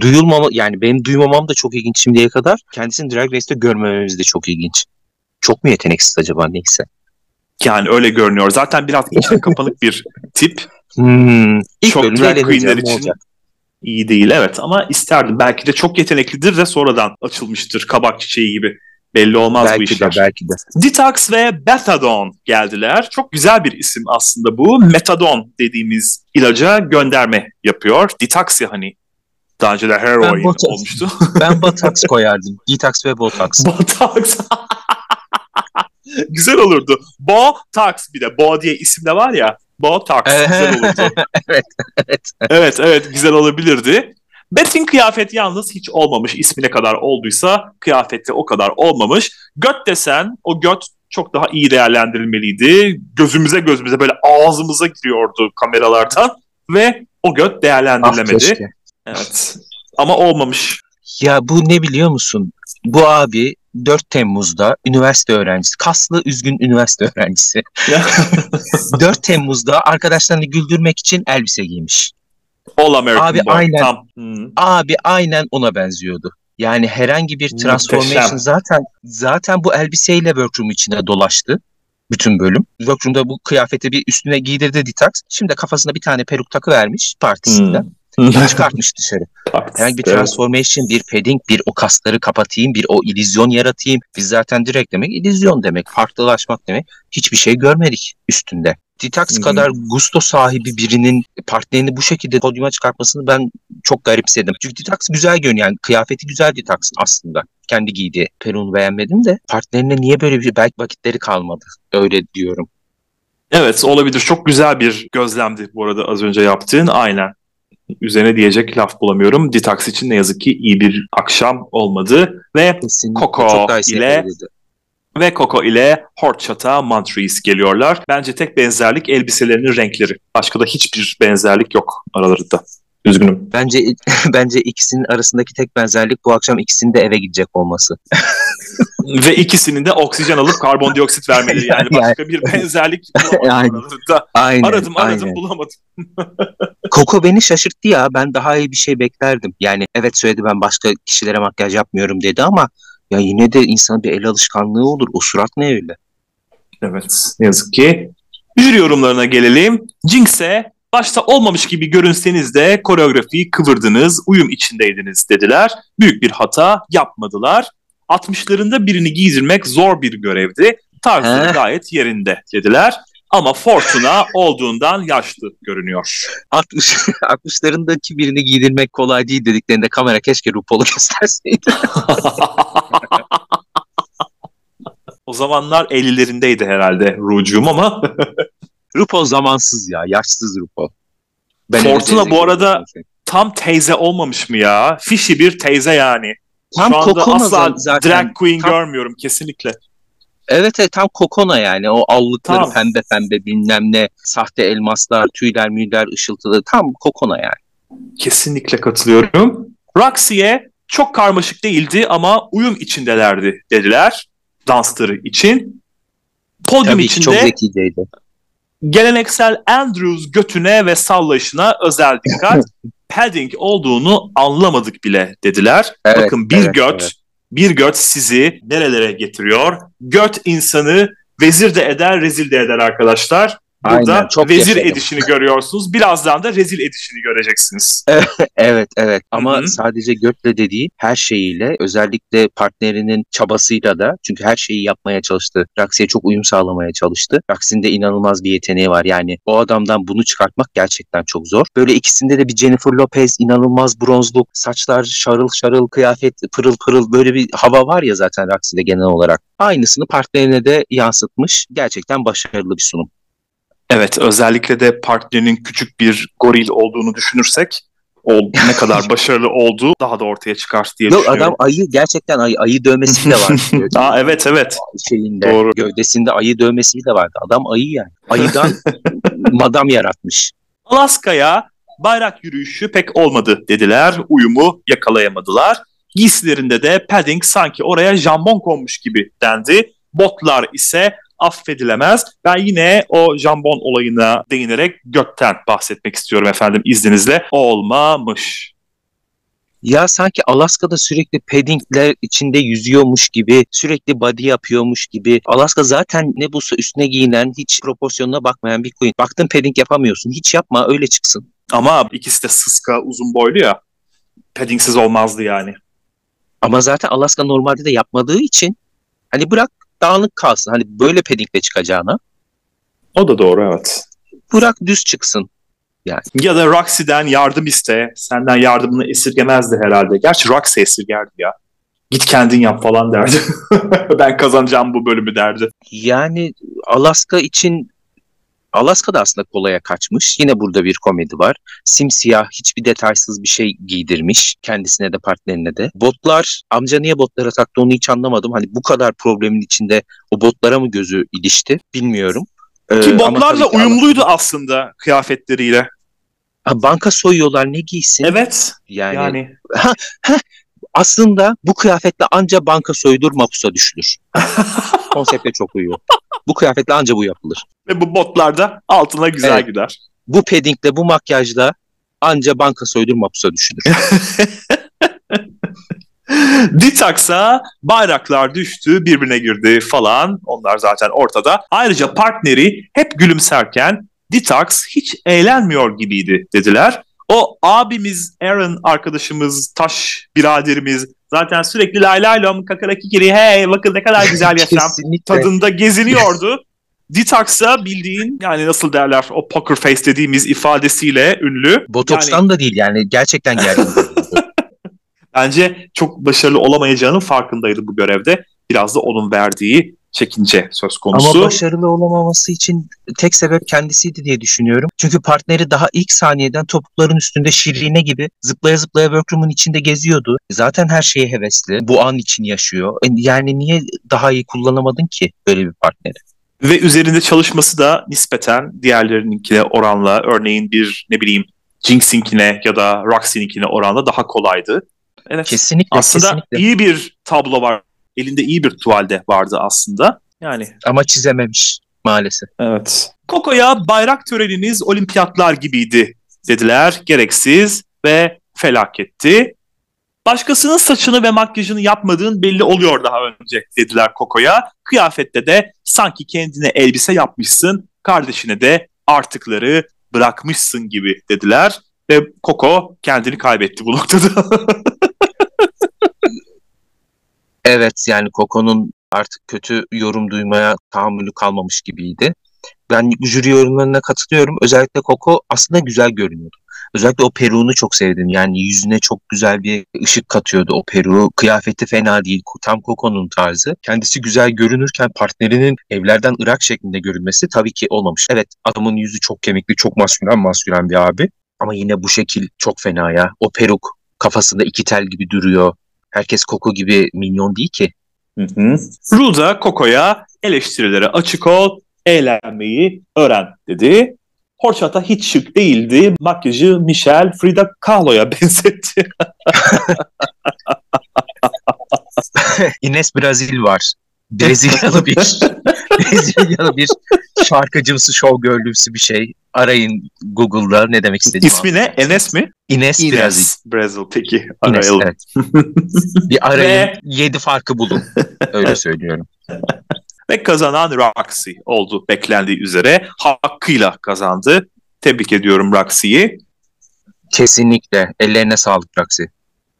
duyulmama yani benim duymamam da çok ilginç şimdiye kadar. Kendisini Drag Race'te görmememiz de çok ilginç. Çok mu yeteneksiz acaba neyse. Yani öyle görünüyor. Zaten biraz içine kapanık bir tip. Hmm, ilk çok drag queenler için olacak. iyi değil evet ama isterdim. Belki de çok yeteneklidir de sonradan açılmıştır kabak çiçeği gibi. Belli olmaz belki bu işler. De, belki de. Detox ve Bethadon geldiler. Çok güzel bir isim aslında bu. Metadon dediğimiz ilaca gönderme yapıyor. Detox ya hani daha önce de heroin botox, olmuştu. ben botox koyardım. Detox ve botox. Botox. güzel olurdu. Botox bir de. Bo diye isim de var ya. Botox güzel olurdu. evet, evet. Evet, evet güzel olabilirdi. Beth'in kıyafet yalnız hiç olmamış. İsmi ne kadar olduysa kıyafeti o kadar olmamış. Göt desen o göt çok daha iyi değerlendirilmeliydi. Gözümüze gözümüze böyle ağzımıza giriyordu kameralardan ve o göt değerlendirilemedi. Ah, Evet. Ama olmamış. Ya bu ne biliyor musun? Bu abi 4 Temmuz'da üniversite öğrencisi, kaslı üzgün üniversite öğrencisi. 4 Temmuz'da arkadaşlarını güldürmek için elbise giymiş. All American abi Boy. Aynen, Tam. Abi aynen ona benziyordu. Yani herhangi bir transformation Muhteşem. zaten zaten bu elbiseyle workroom içine dolaştı. Bütün bölüm. Workroom'da bu kıyafeti bir üstüne giydirdi Detox. Şimdi kafasına bir tane peruk takı vermiş partisinde. Hmm. Çıkartmış dışarı. Herhangi bir transformation, bir padding, bir o kasları kapatayım, bir o illüzyon yaratayım. Biz zaten direkt demek illüzyon demek, farklılaşmak demek. Hiçbir şey görmedik üstünde. Detox kadar gusto sahibi birinin partnerini bu şekilde podyuma çıkartmasını ben çok garipsedim. Çünkü Detox güzel görünüyor. Yani kıyafeti güzel Detox'ın aslında. Kendi giydiği peruğunu beğenmedim de partnerine niye böyle bir belki vakitleri kalmadı. Öyle diyorum. Evet olabilir. Çok güzel bir gözlemdi bu arada az önce yaptığın. Aynen. Üzerine diyecek laf bulamıyorum. Detox için ne yazık ki iyi bir akşam olmadı ve Kesinlikle Coco ile- ve Coco ile Horchata Montrese geliyorlar. Bence tek benzerlik elbiselerinin renkleri. Başka da hiçbir benzerlik yok aralarında. Üzgünüm. Bence bence ikisinin arasındaki tek benzerlik bu akşam ikisinin de eve gidecek olması. Ve ikisinin de oksijen alıp karbondioksit vermeleri. Yani başka bir benzerlik bulamadım Aynen. Aradım aradım aynen. bulamadım. Coco beni şaşırttı ya. Ben daha iyi bir şey beklerdim. Yani evet söyledi ben başka kişilere makyaj yapmıyorum dedi ama ya yine de insanın bir el alışkanlığı olur. O surat ne öyle? Evet ne yazık ki. Jüri yorumlarına gelelim. Jinx'e başta olmamış gibi görünseniz de koreografiyi kıvırdınız, uyum içindeydiniz dediler. Büyük bir hata yapmadılar. 60'larında birini giydirmek zor bir görevdi. Heh. gayet yerinde dediler. Ama Fortuna olduğundan yaşlı görünüyor. 60 60'larındaki birini giydirmek kolay değil dediklerinde kamera keşke RuPaul'u gösterseydi. o zamanlar 50'lerindeydi herhalde Rucuğum ama RuPaul zamansız ya. Yaşsız RuPaul. Ben Fortuna bu arada- tam teyze olmamış mı ya? Fişi bir teyze yani. Tam Şu anda Kokona asla za- zaten. drag queen Tam- görmüyorum kesinlikle. Evet evet tam Kokona yani. O allıkları Tam. pembe pembe bilmem ne. Sahte elmaslar, tüyler müyler ışıltılı. Tam Kokona yani. Kesinlikle katılıyorum. Roxy'ye çok karmaşık değildi ama uyum içindelerdi dediler dansları için. Podyum Tabii ki çok içinde zekiceydi. geleneksel Andrews götüne ve sallayışına özel dikkat. padding olduğunu anlamadık bile dediler. Evet, Bakın bir evet, göt, evet. bir göt sizi nerelere getiriyor? Göt insanı vezir de eder, rezil de eder arkadaşlar. Burada Aynen, çok vezir yaşadım. edişini görüyorsunuz. Birazdan da rezil edişini göreceksiniz. Evet evet ama Hı hı. sadece götle de değil her şeyiyle özellikle partnerinin çabasıyla da çünkü her şeyi yapmaya çalıştı. Roxy'ye çok uyum sağlamaya çalıştı. Roxy'nin de inanılmaz bir yeteneği var yani o adamdan bunu çıkartmak gerçekten çok zor. Böyle ikisinde de bir Jennifer Lopez inanılmaz bronzluk, saçlar şarıl şarıl, kıyafet pırıl pırıl böyle bir hava var ya zaten Roxy'de genel olarak. Aynısını partnerine de yansıtmış. Gerçekten başarılı bir sunum. Evet özellikle de partnerinin küçük bir goril olduğunu düşünürsek o ne kadar başarılı olduğu daha da ortaya çıkar diye Yok düşünüyorum. adam ayı gerçekten ayı, ayı dövmesi de var. Aa, evet evet. şeyinde Doğru. gövdesinde ayı dövmesi de vardı. Adam ayı yani. Ayıdan madam yaratmış. Alaska'ya bayrak yürüyüşü pek olmadı dediler. Uyumu yakalayamadılar. Giysilerinde de padding sanki oraya jambon konmuş gibi dendi. Botlar ise affedilemez. Ben yine o jambon olayına değinerek gökten bahsetmek istiyorum efendim izninizle. Olmamış. Ya sanki Alaska'da sürekli paddingler içinde yüzüyormuş gibi, sürekli body yapıyormuş gibi. Alaska zaten ne bu üstüne giyinen, hiç proporsiyonuna bakmayan bir queen. Baktın padding yapamıyorsun. Hiç yapma öyle çıksın. Ama ikisi de sıska uzun boylu ya. Paddingsiz olmazdı yani. Ama zaten Alaska normalde de yapmadığı için hani bırak dağınık kalsın. Hani böyle paddingle çıkacağına O da doğru evet. bırak düz çıksın. Ya da Roxy'den yardım iste. Senden yardımını esirgemezdi herhalde. Gerçi Roxy esirgerdi ya. Git kendin yap falan derdi. ben kazanacağım bu bölümü derdi. Yani Alaska için Alaska da aslında kolaya kaçmış. Yine burada bir komedi var. Simsiyah hiçbir detaysız bir şey giydirmiş. Kendisine de partnerine de. Botlar amca niye botlara taktı onu hiç anlamadım. Hani bu kadar problemin içinde o botlara mı gözü ilişti bilmiyorum. Ee, Ki botlarla ki uyumluydu aslında kıyafetleriyle. Ha, banka soyuyorlar ne giysin? Evet. Yani, Yani aslında bu kıyafetle anca banka soyulur mapusa düşülür. Konsepte çok uyuyor. Bu kıyafetle anca bu yapılır. ve bu botlar da altına güzel Evet. gider. bu paddingle bu makyajla anca banka soyulur mapusa düşünür. Detox'a bayraklar düştü, birbirine girdi falan. Onlar zaten ortada. Ayrıca partneri hep gülümserken Detox hiç eğlenmiyor gibiydi dediler. O abimiz, Aaron arkadaşımız, Taş biraderimiz zaten sürekli lay lay lom kakara kikiri hey bakın ne kadar güzel yaşam tadında geziniyordu. Detox'a bildiğin yani nasıl derler o poker face dediğimiz ifadesiyle ünlü. Botokstan Yani da değil yani gerçekten gergin. bence çok başarılı olamayacağının farkındaydı bu görevde. Biraz da onun verdiği çekince söz konusu. Ama başarılı olamaması için tek sebep kendisiydi diye düşünüyorum. Çünkü partneri daha ilk saniyeden topukların üstünde şirine gibi zıplaya zıplaya workroom'un içinde geziyordu. Zaten her şeye hevesli. Bu an için yaşıyor. E, yani niye daha iyi kullanamadın ki böyle bir partneri? Ve üzerinde çalışması da nispeten diğerlerininkine oranla örneğin bir ne bileyim Jinx'inkine ya da Roxy'ninkine oranla daha kolaydı. Evet. Kesinlikle. Aslında kesinlikle. iyi bir tablo var. Elinde iyi bir tuvalde vardı aslında. Yani. Ama çizememiş maalesef. Evet. Koko'ya bayrak töreniniz olimpiyatlar gibiydi dediler. Gereksiz ve felaketti. Başkasının saçını ve makyajını yapmadığın belli oluyor daha önce dediler Koko'ya. Kıyafette de sanki kendine elbise yapmışsın, kardeşine de artıkları bırakmışsın gibi dediler. Ve Koko kendini kaybetti bu noktada. evet yani Koko'nun artık kötü yorum duymaya tahammülü kalmamış gibiydi. Ben jüri yorumlarına katılıyorum. Özellikle Koko aslında güzel görünüyordu. Özellikle o peruğunu çok sevdim. Yani yüzüne çok güzel bir ışık katıyordu o peruğu. Kıyafeti fena değil. Tam Coco'nun tarzı. Kendisi güzel görünürken partnerinin evlerden Irak şeklinde görünmesi tabii ki olmamış. Evet adamın yüzü çok kemikli, çok maskülen maskülen bir abi. Ama yine bu şekil çok fena ya. O peruk kafasında iki tel gibi duruyor. Herkes Coco gibi minyon değil ki. Hı hı. Ruda Coco'ya eleştirilere açık ol, eğlenmeyi öğren dedi. Horchata hiç şık değildi. Makyajı Michelle Frida Kahlo'ya benzetti. Ines Brazil var. Brezilyalı bir Brezilyalı bir şarkıcımsı, showgirl'ümsü bir şey. Arayın Google'da ne demek istediğimi. İsmi ne? Enes mi? Ines, Ines Brazil. Brazil peki arayalım. Ines, evet. bir arayın Ve... yedi farkı bulun. Öyle söylüyorum. Ve kazanan Roxy oldu beklendiği üzere. Hakkıyla kazandı. Tebrik ediyorum Roxy'yi. Kesinlikle. Ellerine sağlık Roxy.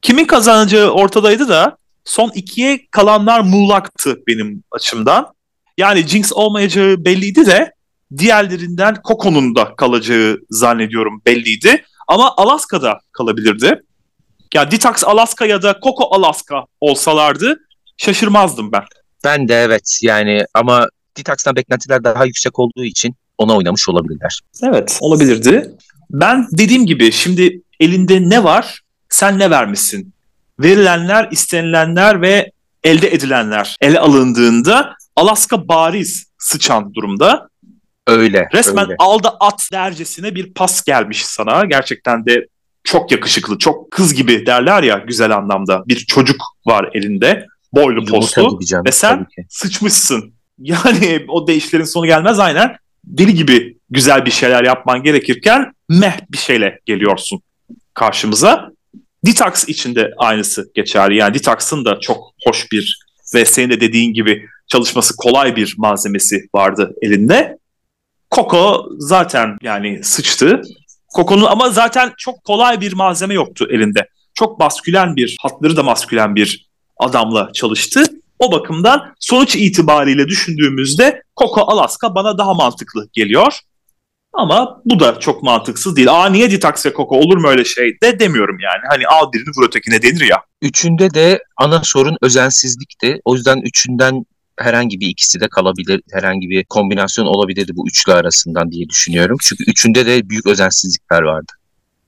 Kimin kazanacağı ortadaydı da son ikiye kalanlar muğlaktı benim açımdan. Yani Jinx olmayacağı belliydi de diğerlerinden Coco'nun da kalacağı zannediyorum belliydi. Ama Alaska'da kalabilirdi. Ya yani Detox Alaska ya da Coco Alaska olsalardı şaşırmazdım ben. Ben de evet yani ama Detox'tan beklentiler daha yüksek olduğu için ona oynamış olabilirler. Evet olabilirdi. Ben dediğim gibi şimdi elinde ne var sen ne vermişsin? Verilenler, istenilenler ve elde edilenler ele alındığında Alaska bariz sıçan durumda. Öyle. Resmen öyle. aldı at dercesine bir pas gelmiş sana. Gerçekten de çok yakışıklı, çok kız gibi derler ya güzel anlamda. Bir çocuk var elinde, boylu poslu ve sen sıçmışsın. Yani o değişlerin sonu gelmez aynen. Deli gibi güzel bir şeyler yapman gerekirken meh bir şeyle geliyorsun karşımıza. Detox için de aynısı geçerli. Yani Detox'ın da çok hoş bir ve senin de dediğin gibi çalışması kolay bir malzemesi vardı elinde. Coco zaten yani sıçtı. Coco'nun ama zaten çok kolay bir malzeme yoktu elinde. Çok maskülen bir, hatları da maskülen bir adamla çalıştı. O bakımdan sonuç itibariyle düşündüğümüzde Coco Alaska bana daha mantıklı geliyor. Ama bu da çok mantıksız değil. Aa niye Detox ve Coco olur mu öyle şey de demiyorum yani. Hani al birini vur ötekine denir ya. Üçünde de ana sorun özensizlikti. O yüzden üçünden herhangi bir ikisi de kalabilir. Herhangi bir kombinasyon olabilirdi bu üçlü arasından diye düşünüyorum. Çünkü üçünde de büyük özensizlikler vardı.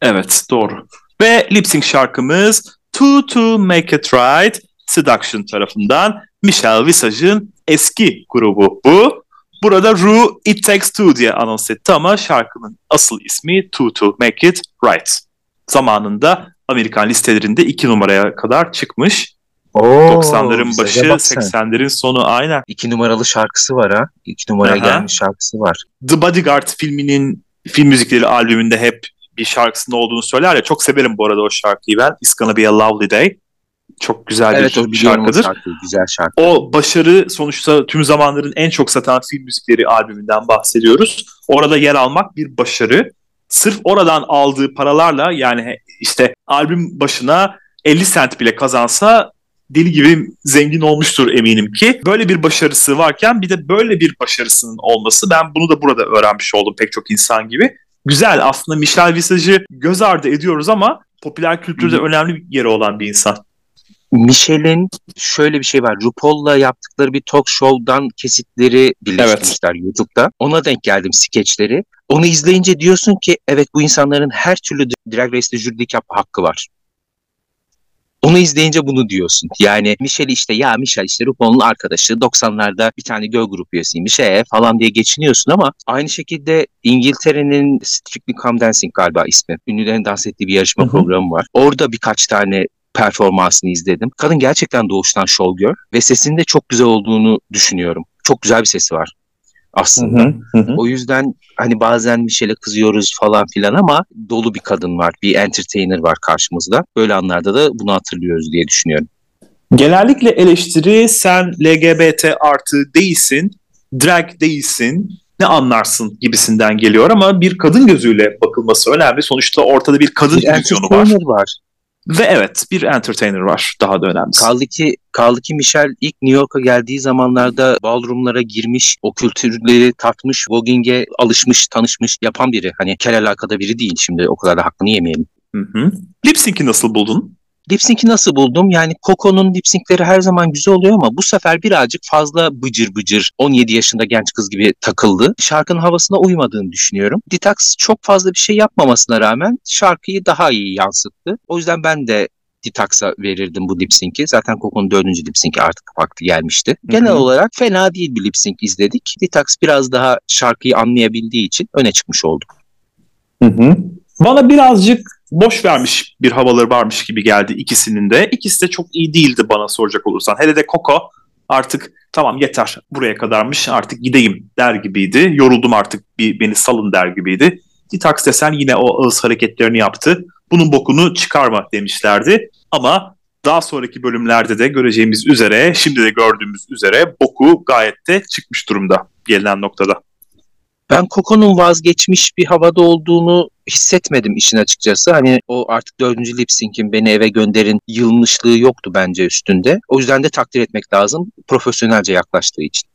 Evet doğru. Ve lip sync şarkımız To To Make It Right Seduction tarafından Michelle Visage'ın eski grubu bu. Burada Ru It Takes Two diye anons etti ama şarkının asıl ismi To To Make It Right. Zamanında Amerikan listelerinde iki numaraya kadar çıkmış. Oo, 90'ların başı, 80'lerin sonu aynen. İki numaralı şarkısı var ha. İki numaraya Aha. gelmiş şarkısı var. The Bodyguard filminin film müzikleri albümünde hep bir şarkısında olduğunu söyler ya. Çok severim bu arada o şarkıyı ben. It's Gonna Be a Lovely Day. Çok güzel evet, bir şarkıdır. Şarkı, güzel şarkı. O başarı sonuçta tüm zamanların en çok satan film müzikleri albümünden bahsediyoruz. Orada yer almak bir başarı. Sırf oradan aldığı paralarla yani işte albüm başına 50 sent bile kazansa deli gibi zengin olmuştur eminim ki. Böyle bir başarısı varken bir de böyle bir başarısının olması ben bunu da burada öğrenmiş oldum pek çok insan gibi. Güzel aslında Michel Visage'ı göz ardı ediyoruz ama popüler kültürde Hı. önemli bir yeri olan bir insan. Michelle'in şöyle bir şey var. RuPaul'la yaptıkları bir talk show'dan kesitleri birleştirmişler evet. YouTube'da. Ona denk geldim skeçleri. Onu izleyince diyorsun ki evet bu insanların her türlü Drag Race'de jürilik yapma hakkı var. Onu izleyince bunu diyorsun. Yani Michelle işte ya Michelle işte RuPaul'un arkadaşı 90'larda bir tane girl grup üyesiymiş ee, falan diye geçiniyorsun ama aynı şekilde İngiltere'nin Strictly Come Dancing galiba ismi. Ünlülerin dans ettiği bir yarışma Hı-hı. programı var. Orada birkaç tane performansını izledim. Kadın gerçekten doğuştan showgirl ve sesinin de çok güzel olduğunu düşünüyorum. Çok güzel bir sesi var aslında. Hı hı, hı. O yüzden hani bazen bir şeyle kızıyoruz falan filan ama dolu bir kadın var, bir entertainer var karşımızda. Böyle anlarda da bunu hatırlıyoruz diye düşünüyorum. Genellikle eleştiri sen LGBT artı değilsin, drag değilsin, ne anlarsın gibisinden geliyor ama bir kadın gözüyle bakılması önemli. Sonuçta ortada bir kadın bir vizyonu var. var. Ve evet bir entertainer var daha da önemlisi. Kaldı ki, kaldı ki Michelle ilk New York'a geldiği zamanlarda ballroomlara girmiş, o kültürleri tatmış, voguing'e alışmış, tanışmış yapan biri. Hani kel alakada biri değil şimdi o kadar da hakkını yemeyelim. Hı hı. Lip sync'i nasıl buldun? Lip sync'i nasıl buldum? Yani Coco'nun lip sync'leri her zaman güzel oluyor ama bu sefer birazcık fazla bıcır bıcır 17 yaşında genç kız gibi takıldı. Şarkının havasına uymadığını düşünüyorum. Detox çok fazla bir şey yapmamasına rağmen şarkıyı daha iyi yansıttı. O yüzden ben de Detox'a verirdim bu lip sync'i. Zaten Coco'nun dördüncü lip sync'i artık vakti gelmişti. Genel Hı-hı. olarak fena değil bir lip sync izledik. Detox biraz daha şarkıyı anlayabildiği için öne çıkmış olduk. Hı hı. Bana birazcık boş vermiş bir havaları varmış gibi geldi ikisinin de. İkisi de çok iyi değildi bana soracak olursan. Hele de Coco artık tamam yeter buraya kadarmış artık gideyim der gibiydi. Yoruldum artık bir beni salın der gibiydi. Ditax desen yine o ağız hareketlerini yaptı. Bunun bokunu çıkarma demişlerdi. Ama daha sonraki bölümlerde de göreceğimiz üzere, şimdi de gördüğümüz üzere boku gayet de çıkmış durumda gelinen noktada. Ben Coco'nun vazgeçmiş bir havada olduğunu hissetmedim işin açıkçası. Hani o artık dördüncü lip sync'in beni eve gönderin yılmışlığı yoktu bence üstünde. O yüzden de takdir etmek lazım profesyonelce yaklaştığı için.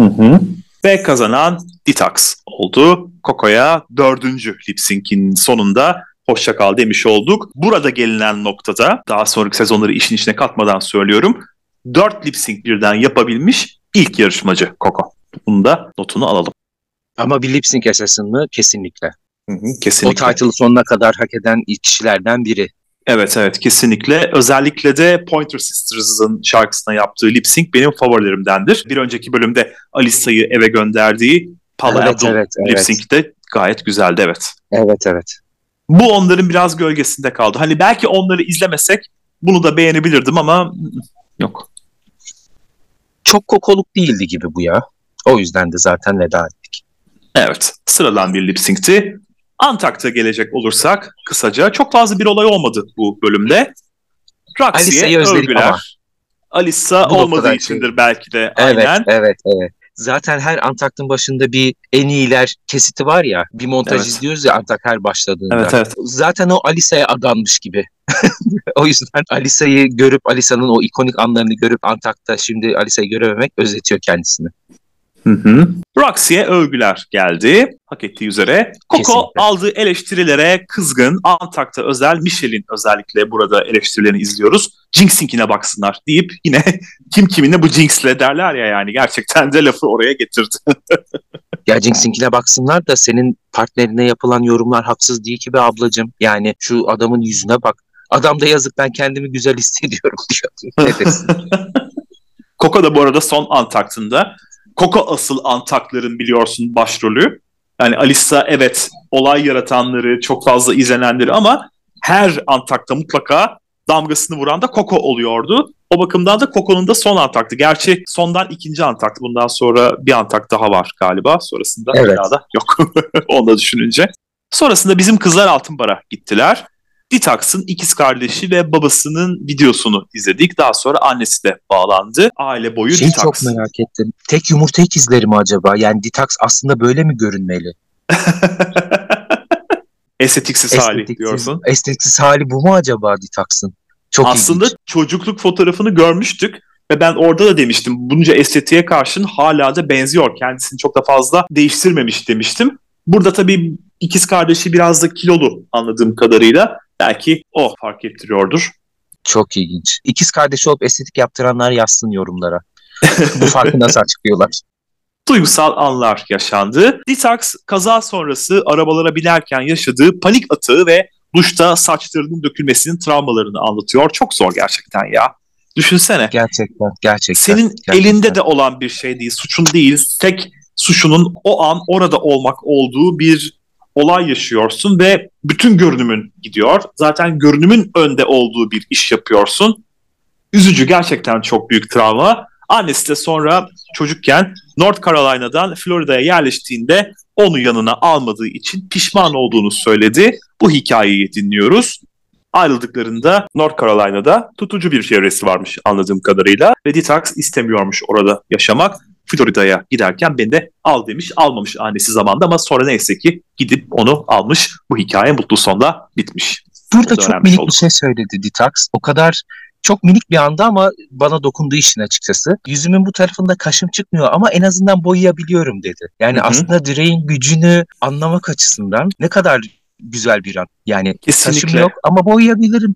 Hı hı. Ve kazanan Detox oldu. Coco'ya dördüncü lip sync'in sonunda hoşça kal demiş olduk. Burada gelinen noktada daha sonraki sezonları işin içine katmadan söylüyorum. Dört lip sync birden yapabilmiş ilk yarışmacı Coco. Bunu da notunu alalım. Ama bir lip sync esasın mı? Kesinlikle. Hı hı, kesinlikle. O title'ı sonuna kadar hak eden kişilerden biri. Evet evet kesinlikle. Özellikle de Pointer Sisters'ın şarkısına yaptığı lip sync benim favorilerimdendir. Bir önceki bölümde Alissa'yı eve gönderdiği Paula evet, Abdul evet, evet. lip sync de gayet güzeldi evet. Evet evet. Bu onların biraz gölgesinde kaldı. Hani belki onları izlemesek bunu da beğenebilirdim ama yok. Çok kokoluk değildi gibi bu ya. O yüzden de zaten veda ettik. Evet. Sıradan bir lip sync'ti. Antak'ta gelecek olursak kısaca çok fazla bir olay olmadı bu bölümde. Roxy'ye övgüler. Ama. Alisa bu olmadığı içindir şey. belki de. Evet, aynen. evet, evet. Zaten her Antak'ın başında bir en iyiler kesiti var ya. Bir montaj evet. izliyoruz ya Antak her başladığında. Evet, evet. Zaten o Alisa'ya adanmış gibi. o yüzden Alisa'yı görüp Alisa'nın o ikonik anlarını görüp Antak'ta şimdi Alisa'yı görememek özletiyor kendisini. Hı hı. Roxy'ye övgüler geldi. Hak ettiği üzere. Coco Kesinlikle. aldığı eleştirilere kızgın. Antak'ta özel, Michelle'in özellikle burada eleştirilerini izliyoruz. Jinx'inkine baksınlar deyip yine kim kiminle bu Jinx'le derler ya yani gerçekten de lafı oraya getirdi. ya Jinx'inkine baksınlar da senin partnerine yapılan yorumlar haksız değil ki be ablacım. Yani şu adamın yüzüne bak. Adam da yazık ben kendimi güzel hissediyorum diyor. Coco da bu arada son Antakt'ında Koko asıl Antakların biliyorsun başrolü. Yani Alisa evet olay yaratanları, çok fazla izlenenleri ama her Antak'ta mutlaka damgasını vuran da Koko oluyordu. O bakımdan da Koko'nun da son Antak'tı. Gerçi sondan ikinci Antak'tı. Bundan sonra bir Antak daha var galiba. Sonrasında evet. da yok. Onu da düşününce. Sonrasında bizim kızlar Altın Bar'a gittiler. Detox'ın ikiz kardeşi ve babasının videosunu izledik. Daha sonra annesi de bağlandı. Aile boyu Şeyi Detox. çok merak ettim. Tek yumurta ikizleri mi acaba? Yani Detox aslında böyle mi görünmeli? Estetiksiz hali diyorsun. Estetiksiz hali bu mu acaba Detox'ın? Çok Aslında ilginç. çocukluk fotoğrafını görmüştük ve ben orada da demiştim bunca estetiğe karşın hala da benziyor. Kendisini çok da fazla değiştirmemiş demiştim. Burada tabii ikiz kardeşi biraz da kilolu anladığım kadarıyla. Belki o fark ettiriyordur. Çok ilginç. İkiz kardeş olup estetik yaptıranlar yazsın yorumlara. Bu farkı nasıl açıklıyorlar? duygusal anlar yaşandı. Detox kaza sonrası arabalara binerken yaşadığı panik atağı ve duşta saçlarının dökülmesinin travmalarını anlatıyor. Çok zor gerçekten ya. Düşünsene. Gerçekten, gerçekten. Senin gerçekten. elinde de olan bir şey değil, suçun değil. Tek suçunun o an orada olmak olduğu bir olay yaşıyorsun ve bütün görünümün gidiyor. Zaten görünümün önde olduğu bir iş yapıyorsun. Üzücü gerçekten çok büyük travma. Annesi de sonra çocukken North Carolina'dan Florida'ya yerleştiğinde onu yanına almadığı için pişman olduğunu söyledi. Bu hikayeyi dinliyoruz. Ayrıldıklarında North Carolina'da tutucu bir çevresi varmış anladığım kadarıyla ve Detox istemiyormuş orada yaşamak. Florida'ya giderken beni de al demiş. Almamış annesi zamanda ama sonra neyse ki gidip onu almış. Bu hikaye mutlu sonla bitmiş. Burada çok minik olduk. bir şey söyledi Detox. O kadar çok minik bir anda ama bana dokunduğu işin açıkçası. Yüzümün bu tarafında kaşım çıkmıyor ama en azından boyayabiliyorum dedi. Yani Hı-hı. aslında direğin gücünü anlamak açısından ne kadar güzel bir an. Yani Kesinlikle. kaşım yok ama boyayabilirim.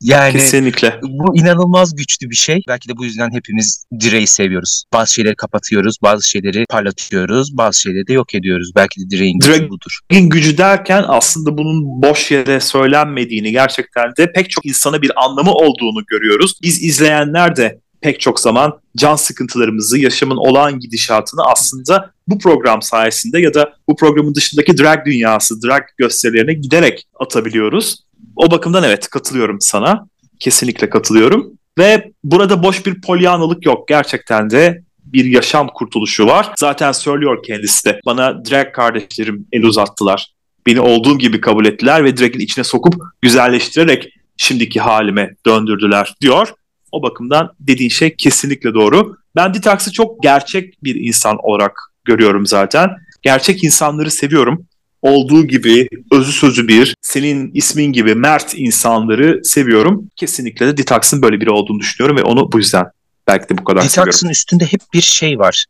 Yani Kesinlikle. bu inanılmaz güçlü bir şey. Belki de bu yüzden hepimiz direği seviyoruz. Bazı şeyleri kapatıyoruz, bazı şeyleri parlatıyoruz, bazı şeyleri de yok ediyoruz. Belki de direğin gücü budur. Direğin gücü derken aslında bunun boş yere söylenmediğini gerçekten de pek çok insana bir anlamı olduğunu görüyoruz. Biz izleyenler de pek çok zaman can sıkıntılarımızı, yaşamın olağan gidişatını aslında bu program sayesinde ya da bu programın dışındaki drag dünyası, drag gösterilerine giderek atabiliyoruz. O bakımdan evet katılıyorum sana. Kesinlikle katılıyorum. Ve burada boş bir polyanılık yok. Gerçekten de bir yaşam kurtuluşu var. Zaten söylüyor kendisi de. Bana drag kardeşlerim el uzattılar. Beni olduğum gibi kabul ettiler ve drag'in içine sokup güzelleştirerek şimdiki halime döndürdüler diyor. O bakımdan dediğin şey kesinlikle doğru. Ben Detox'ı çok gerçek bir insan olarak görüyorum zaten. Gerçek insanları seviyorum olduğu gibi özü sözü bir, senin ismin gibi mert insanları seviyorum. Kesinlikle de Detox'ın böyle biri olduğunu düşünüyorum ve onu bu yüzden belki de bu kadar Detox'ın seviyorum. üstünde hep bir şey var.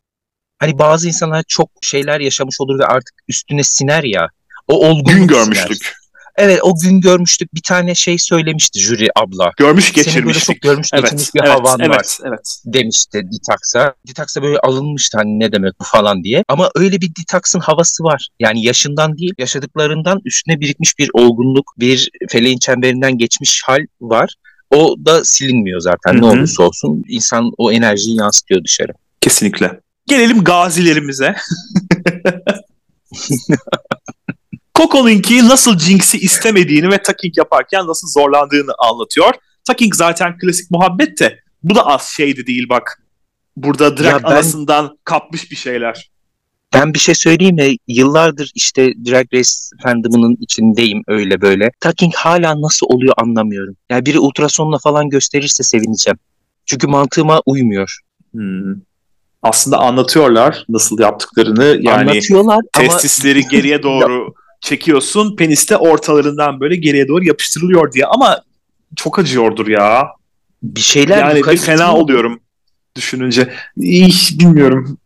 Hani bazı insanlar çok şeyler yaşamış olur ve artık üstüne siner ya. O olgunluk Gün görmüştük. Siner. Evet o gün görmüştük bir tane şey söylemişti jüri abla. Görmüş geçirmiştik. Seni böyle çok görmüş evet, geçirmiş bir evet, havan evet, var evet. demişti Detox'a. Detox'a böyle alınmıştı hani ne demek bu falan diye. Ama öyle bir Detox'ın havası var. Yani yaşından değil yaşadıklarından üstüne birikmiş bir olgunluk, bir feleğin çemberinden geçmiş hal var. O da silinmiyor zaten Hı-hı. ne olursa olsun. insan o enerjiyi yansıtıyor dışarı. Kesinlikle. Gelelim gazilerimize. Coco'nunki nasıl Jinx'i istemediğini ve Taking yaparken nasıl zorlandığını anlatıyor. Taking zaten klasik muhabbet de bu da az şeydi değil bak. Burada Drag ben, anasından kapmış bir şeyler. Ben bir şey söyleyeyim mi? Yıllardır işte Drag Race fandom'ının içindeyim öyle böyle. Taking hala nasıl oluyor anlamıyorum. Yani biri ultrasonla falan gösterirse sevineceğim. Çünkü mantığıma uymuyor. Hmm. Aslında anlatıyorlar nasıl yaptıklarını. Yani Anlatıyorlar testisleri ama... geriye doğru çekiyorsun. Penis de ortalarından böyle geriye doğru yapıştırılıyor diye ama çok acıyordur ya. Bir şeyler yani bir fena mi? oluyorum düşününce. İyi, bilmiyorum.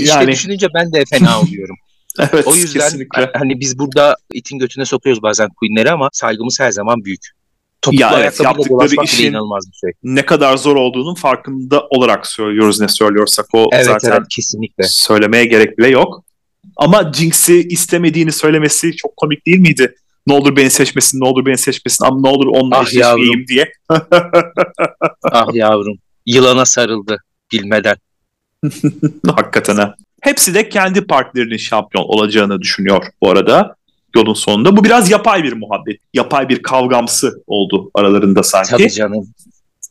Yani... düşününce ben de fena oluyorum. evet, o yüzden kesinlikle. hani biz burada itin götüne sokuyoruz bazen queenleri ama saygımız her zaman büyük. Topuklu ya evet, yaptıkları işin inanılmaz bir şey. ne kadar zor olduğunun farkında olarak söylüyoruz ne söylüyorsak o evet, zaten evet, kesinlikle. söylemeye gerek bile yok. Ama Jinx'i istemediğini söylemesi çok komik değil miydi? Ne olur beni seçmesin, ne olur beni seçmesin ama ne olur onunla ah eşleşmeyeyim diye. ah yavrum. Yılana sarıldı bilmeden. Hakikaten ha. Hepsi de kendi partilerinin şampiyon olacağını düşünüyor bu arada yolun sonunda. Bu biraz yapay bir muhabbet. Yapay bir kavgamsı oldu aralarında sanki. Tabii canım.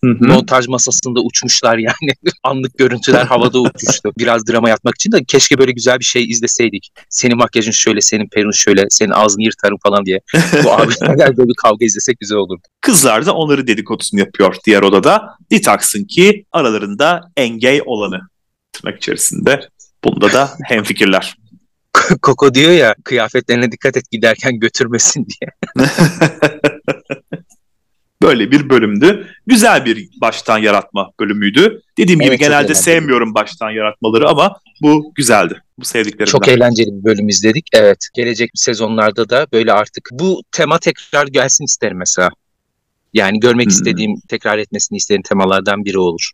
Hı-hı. Montaj masasında uçmuşlar yani. Anlık görüntüler havada uçuştu. Biraz drama yapmak için de keşke böyle güzel bir şey izleseydik. Senin makyajın şöyle, senin perun şöyle, senin ağzını yırtarım falan diye. Bu abilerle böyle bir kavga izlesek güzel olurdu. Kızlar da onları dedikodusunu yapıyor diğer odada. Detox'ın ki aralarında engey olanı tırnak içerisinde. Bunda da hemfikirler. Koko diyor ya kıyafetlerine dikkat et giderken götürmesin diye. Böyle bir bölümdü. Güzel bir baştan yaratma bölümüydü. Dediğim evet, gibi genelde sevmiyorum baştan yaratmaları ama bu güzeldi. Bu sevdiklerimden. Çok eğlenceli bir bölüm izledik. Evet. Gelecek sezonlarda da böyle artık bu tema tekrar gelsin isterim mesela. Yani görmek hmm. istediğim, tekrar etmesini istediğim temalardan biri olur.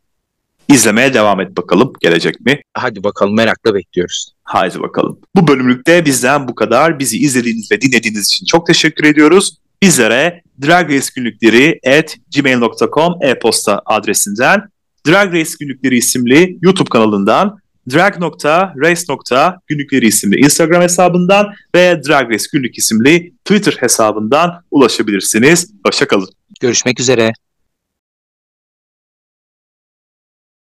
İzlemeye devam et bakalım gelecek mi? Hadi bakalım merakla bekliyoruz. Haydi bakalım. Bu bölümlükte bizden bu kadar. Bizi izlediğiniz ve dinlediğiniz için çok teşekkür ediyoruz. Bizlere Drag Race günlükleri at gmail.com e-posta adresinden Drag Race günlükleri isimli YouTube kanalından drag.race.günlükleri isimli Instagram hesabından ve Drag Race günlük isimli Twitter hesabından ulaşabilirsiniz. Hoşçakalın. Görüşmek üzere.